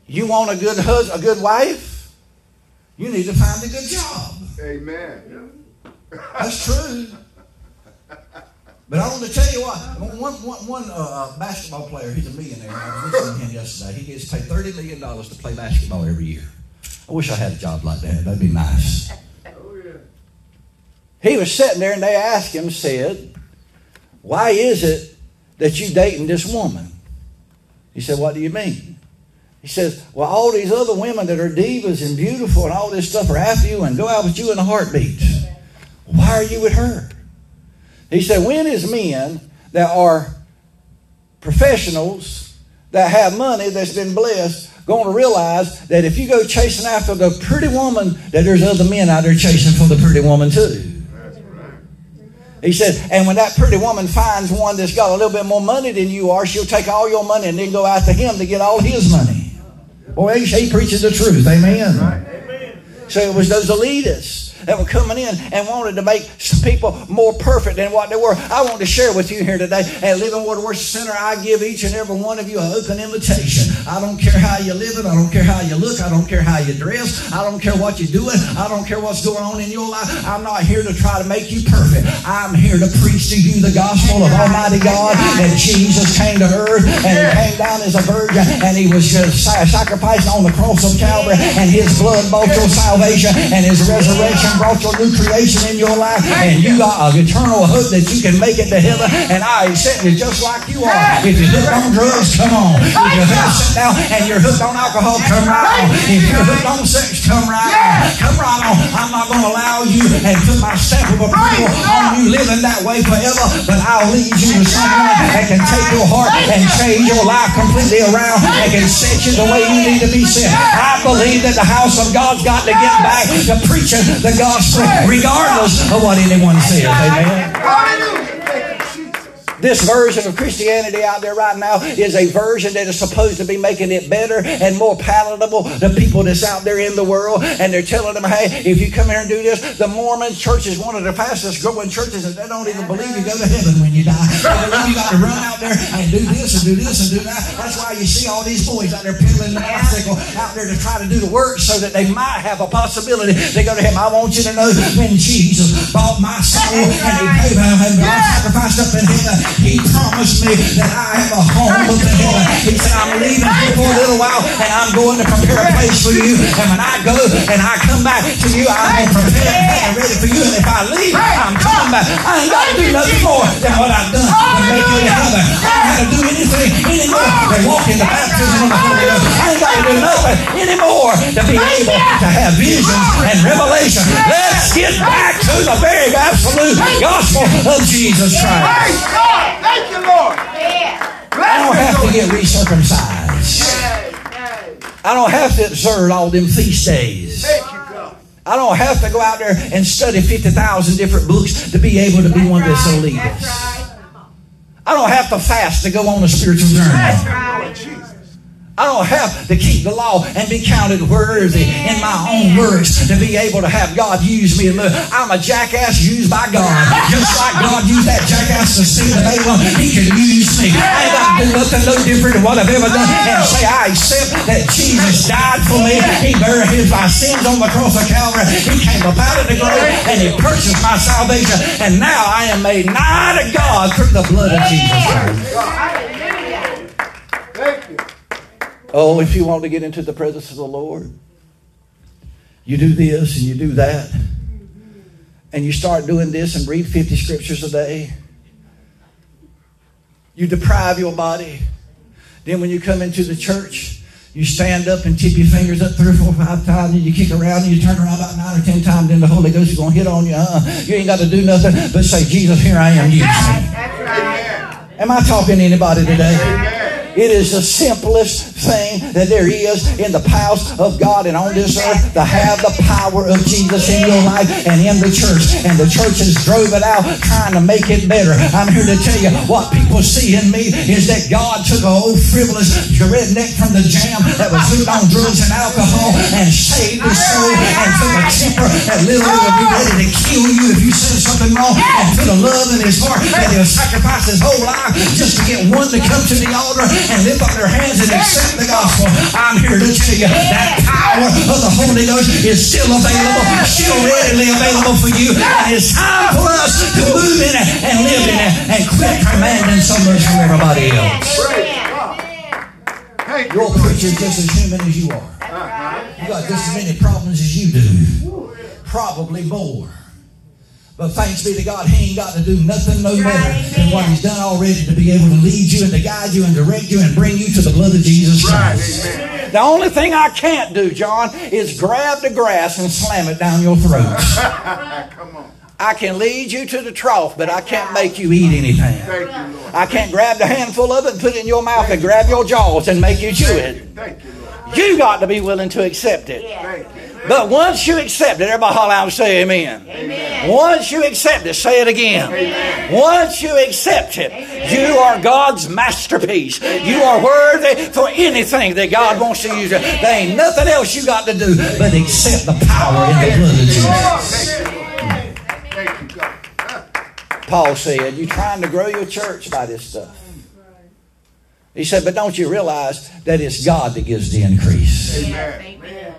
you want a good husband, a good wife? You need to find a good job. Amen. That's true. But I want to tell you what, one, one, one uh, basketball player, he's a millionaire. I was listening to him yesterday. He gets paid $30 million to play basketball every year. I wish I had a job like that. That'd be nice. He was sitting there and they asked him, said, Why is it that you dating this woman? He said, What do you mean? He says, Well, all these other women that are divas and beautiful and all this stuff are after you and go out with you in a heartbeat. Why are you with her? He said, When is men that are professionals that have money that's been blessed going to realize that if you go chasing after the pretty woman, that there's other men out there chasing for the pretty woman too? He said, and when that pretty woman finds one that's got a little bit more money than you are, she'll take all your money and then go after him to get all his money. Boy, he, he preaches the truth. Amen. So it was those elitists that were coming in and wanted to make some people more perfect than what they were. I want to share with you here today at Living Water Worship Center. I give each and every one of you an open invitation. I don't care how you live it. I don't care how you look. I don't care how you dress. I don't care what you're doing. I don't care what's going on in your life. I'm not here to try to make you perfect. I'm here to preach to you the gospel of Almighty God that Jesus came to earth and he came down as a virgin and he was sacrificed on the cross of Calvary and his blood bought your salvation and his resurrection brought your new creation in your life, and you got an eternal hope that you can make it to heaven. And I accept you just like you are. If you're hooked on drugs, come on. If you're hooked down and you're hooked on alcohol, come right on. If you're hooked on sex, come right on. Come right on. I'm not going to allow you and put my stamp of approval on you living that way forever, but I'll lead you to someone that can take your heart and change your life completely around and can set you the way you need to be set. I believe that the house of God's got to get back to preaching the gospel regardless of what anyone says. Amen. This version of Christianity out there right now is a version that is supposed to be making it better and more palatable to people that's out there in the world. And they're telling them, hey, if you come here and do this, the Mormon church is one of the fastest growing churches, and they don't even believe you go to heaven when you die. You got to run out there and do this and do this and do that. That's why you see all these boys out there pedaling the bicycle out there to try to do the work so that they might have a possibility to go to heaven. I want you to know when Jesus bought my soul and he paid my sacrificed up in heaven, he promised me that I have a home in heaven. He said, I'm leaving here for a little while and I'm going to prepare a place for you. And when I go and I come back to you, I'm going to prepare and ready for you. And if I leave, I'm coming back. I ain't got to do nothing more than what I've done to make you heaven. I don't have to do anything anymore than walk in the baptism of the Holy Ghost. I ain't got to do nothing anymore to be able to have visions and revelation. Let's get back to the very absolute gospel of Jesus Christ. Praise God. Thank you, Lord. I Bless don't have to get recircumcised. I don't have to observe all them feast days. Thank you, God. I don't have to go out there and study 50,000 different books to be able to be one that's so lead That's us. right. I don't have to fast to go on a spiritual That's journey. I don't have to keep the law and be counted worthy in my own works to be able to have God use me. I'm a jackass used by God. Just like God used that jackass to see the Balaam, He can use me. I ain't got nothing no different than what I've ever done and say I accept that Jesus died for me. He buried his my sins on the cross of Calvary. He came up out of the grave and He purchased my salvation. And now I am made nigh to God through the blood of Jesus Christ. Hallelujah. Thank you. Oh, if you want to get into the presence of the Lord, you do this and you do that. And you start doing this and read 50 scriptures a day. You deprive your body. Then when you come into the church, you stand up and tip your fingers up three or four, five times, and you kick around and you turn around about nine or ten times, then the Holy Ghost is going to hit on you. Uh-uh. You ain't got to do nothing but say, Jesus, here I am, use me. Right. Am I talking to anybody today? It is the simplest thing that there is in the house of God and on this earth to have the power of Jesus in your life and in the church. And the church has drove it out trying to make it better. I'm here to tell you what people see in me is that God took an old frivolous redneck from the jam that was hooked on drugs and alcohol and saved his soul and took a temper that literally would be ready to kill you if you said something wrong and put a love in his heart that he'll sacrifice his whole life just to get one to come to the altar and lift up their hands and accept the gospel. I'm here to tell you that power of the Holy Ghost is still available, still readily available for you. And it's time for us to move in it and live in it and quit commanding so much from everybody else. Praise God. Thank you. Your preacher's just as human as you are. You got just as many problems as you do. Probably more. But thanks be to God, He ain't got to do nothing no better than what He's done already to be able to lead you and to guide you and direct you and bring you to the blood of Jesus Christ. Amen. The only thing I can't do, John, is grab the grass and slam it down your throat. Come on. I can lead you to the trough, but I can't make you eat anything. Thank you, Lord. I can't grab the handful of it and put it in your mouth and grab your jaws and make you chew it. Thank you, Lord. You got to be willing to accept it. Thank you. But once you accept it, everybody holler out and say amen. Amen. Once you accept it, say it again. Once you accept it, you are God's masterpiece. You are worthy for anything that God wants to use. There ain't nothing else you got to do but accept the power in the blood of Jesus. Thank you, Lord. Thank you, God. Paul said, You're trying to grow your church by this stuff. He said, But don't you realize that it's God that gives the increase? Amen.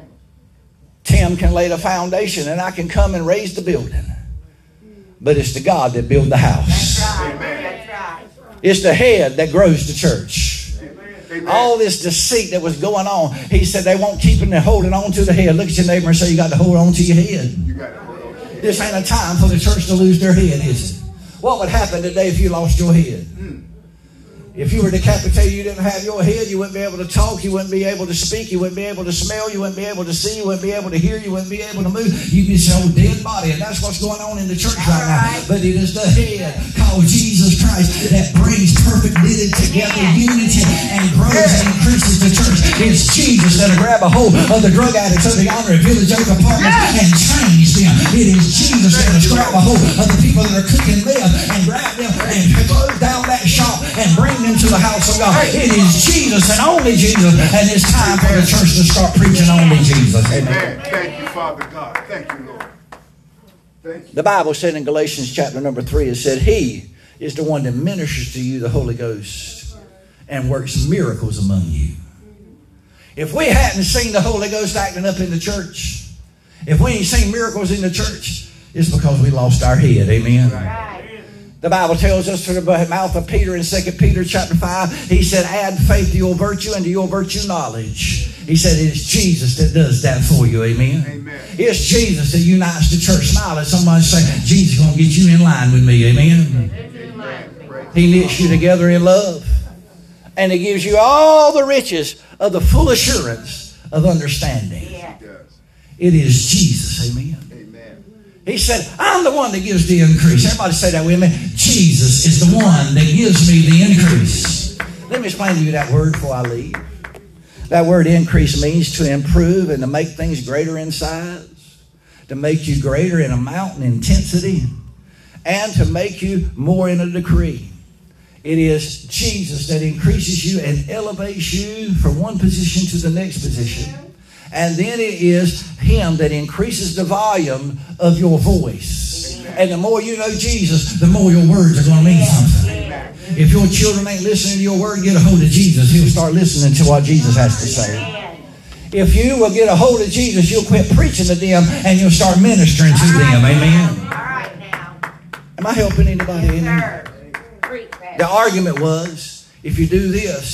Tim can lay the foundation and I can come and raise the building. But it's the God that built the house. Right. That's right. It's the head that grows the church. Amen. All this deceit that was going on, he said they won't keep it and holding on to the head. Look at your neighbor and say, You got to hold on to your head. You got it. This ain't a time for the church to lose their head, is it? What would happen today if you lost your head? Mm. If you were decapitated, you didn't have your head, you wouldn't be able to talk, you wouldn't be able to speak, you wouldn't be able to smell, you wouldn't be able to see, you wouldn't be able to hear, you wouldn't be able to move. You'd be so dead body. And that's what's going on in the church right now. But it is the head called Jesus Christ that brings perfect knitted together unity and grows and increases the church. It's Jesus that'll grab a hold of the drug addicts of the honor of Village Oak Apartments and change them. It is Jesus that'll grab a hold of the people that are cooking meth and grab them to the house of God. It is Jesus and only Jesus. And it's time for the church to start preaching only Jesus. Amen. Amen. Thank you, Father God. Thank you, Lord. Thank you. The Bible said in Galatians chapter number three, it said, He is the one that ministers to you the Holy Ghost and works miracles among you. If we hadn't seen the Holy Ghost acting up in the church, if we ain't seen miracles in the church, it's because we lost our head. Amen. Right. The Bible tells us through the mouth of Peter in 2 Peter chapter 5, he said, add faith to your virtue and to your virtue knowledge. He said, it's Jesus that does that for you. Amen. Amen. It's Jesus that unites the church. Smile at somebody and say, Jesus is going to get you in line with me. Amen. He knits you together in love. And he gives you all the riches of the full assurance of understanding. It is Jesus. Amen. He said, I'm the one that gives the increase. Everybody say that with me. Jesus is the one that gives me the increase. Let me explain to you that word before I leave. That word increase means to improve and to make things greater in size, to make you greater in amount and intensity, and to make you more in a decree. It is Jesus that increases you and elevates you from one position to the next position. And then it is Him that increases the volume of your voice. And the more you know Jesus, the more your words are going to mean something. If your children ain't listening to your word, get a hold of Jesus. He'll start listening to what Jesus has to say. If you will get a hold of Jesus, you'll quit preaching to them and you'll start ministering to them. Amen. All right now. Am I helping anybody? Yes. The argument was if you do this,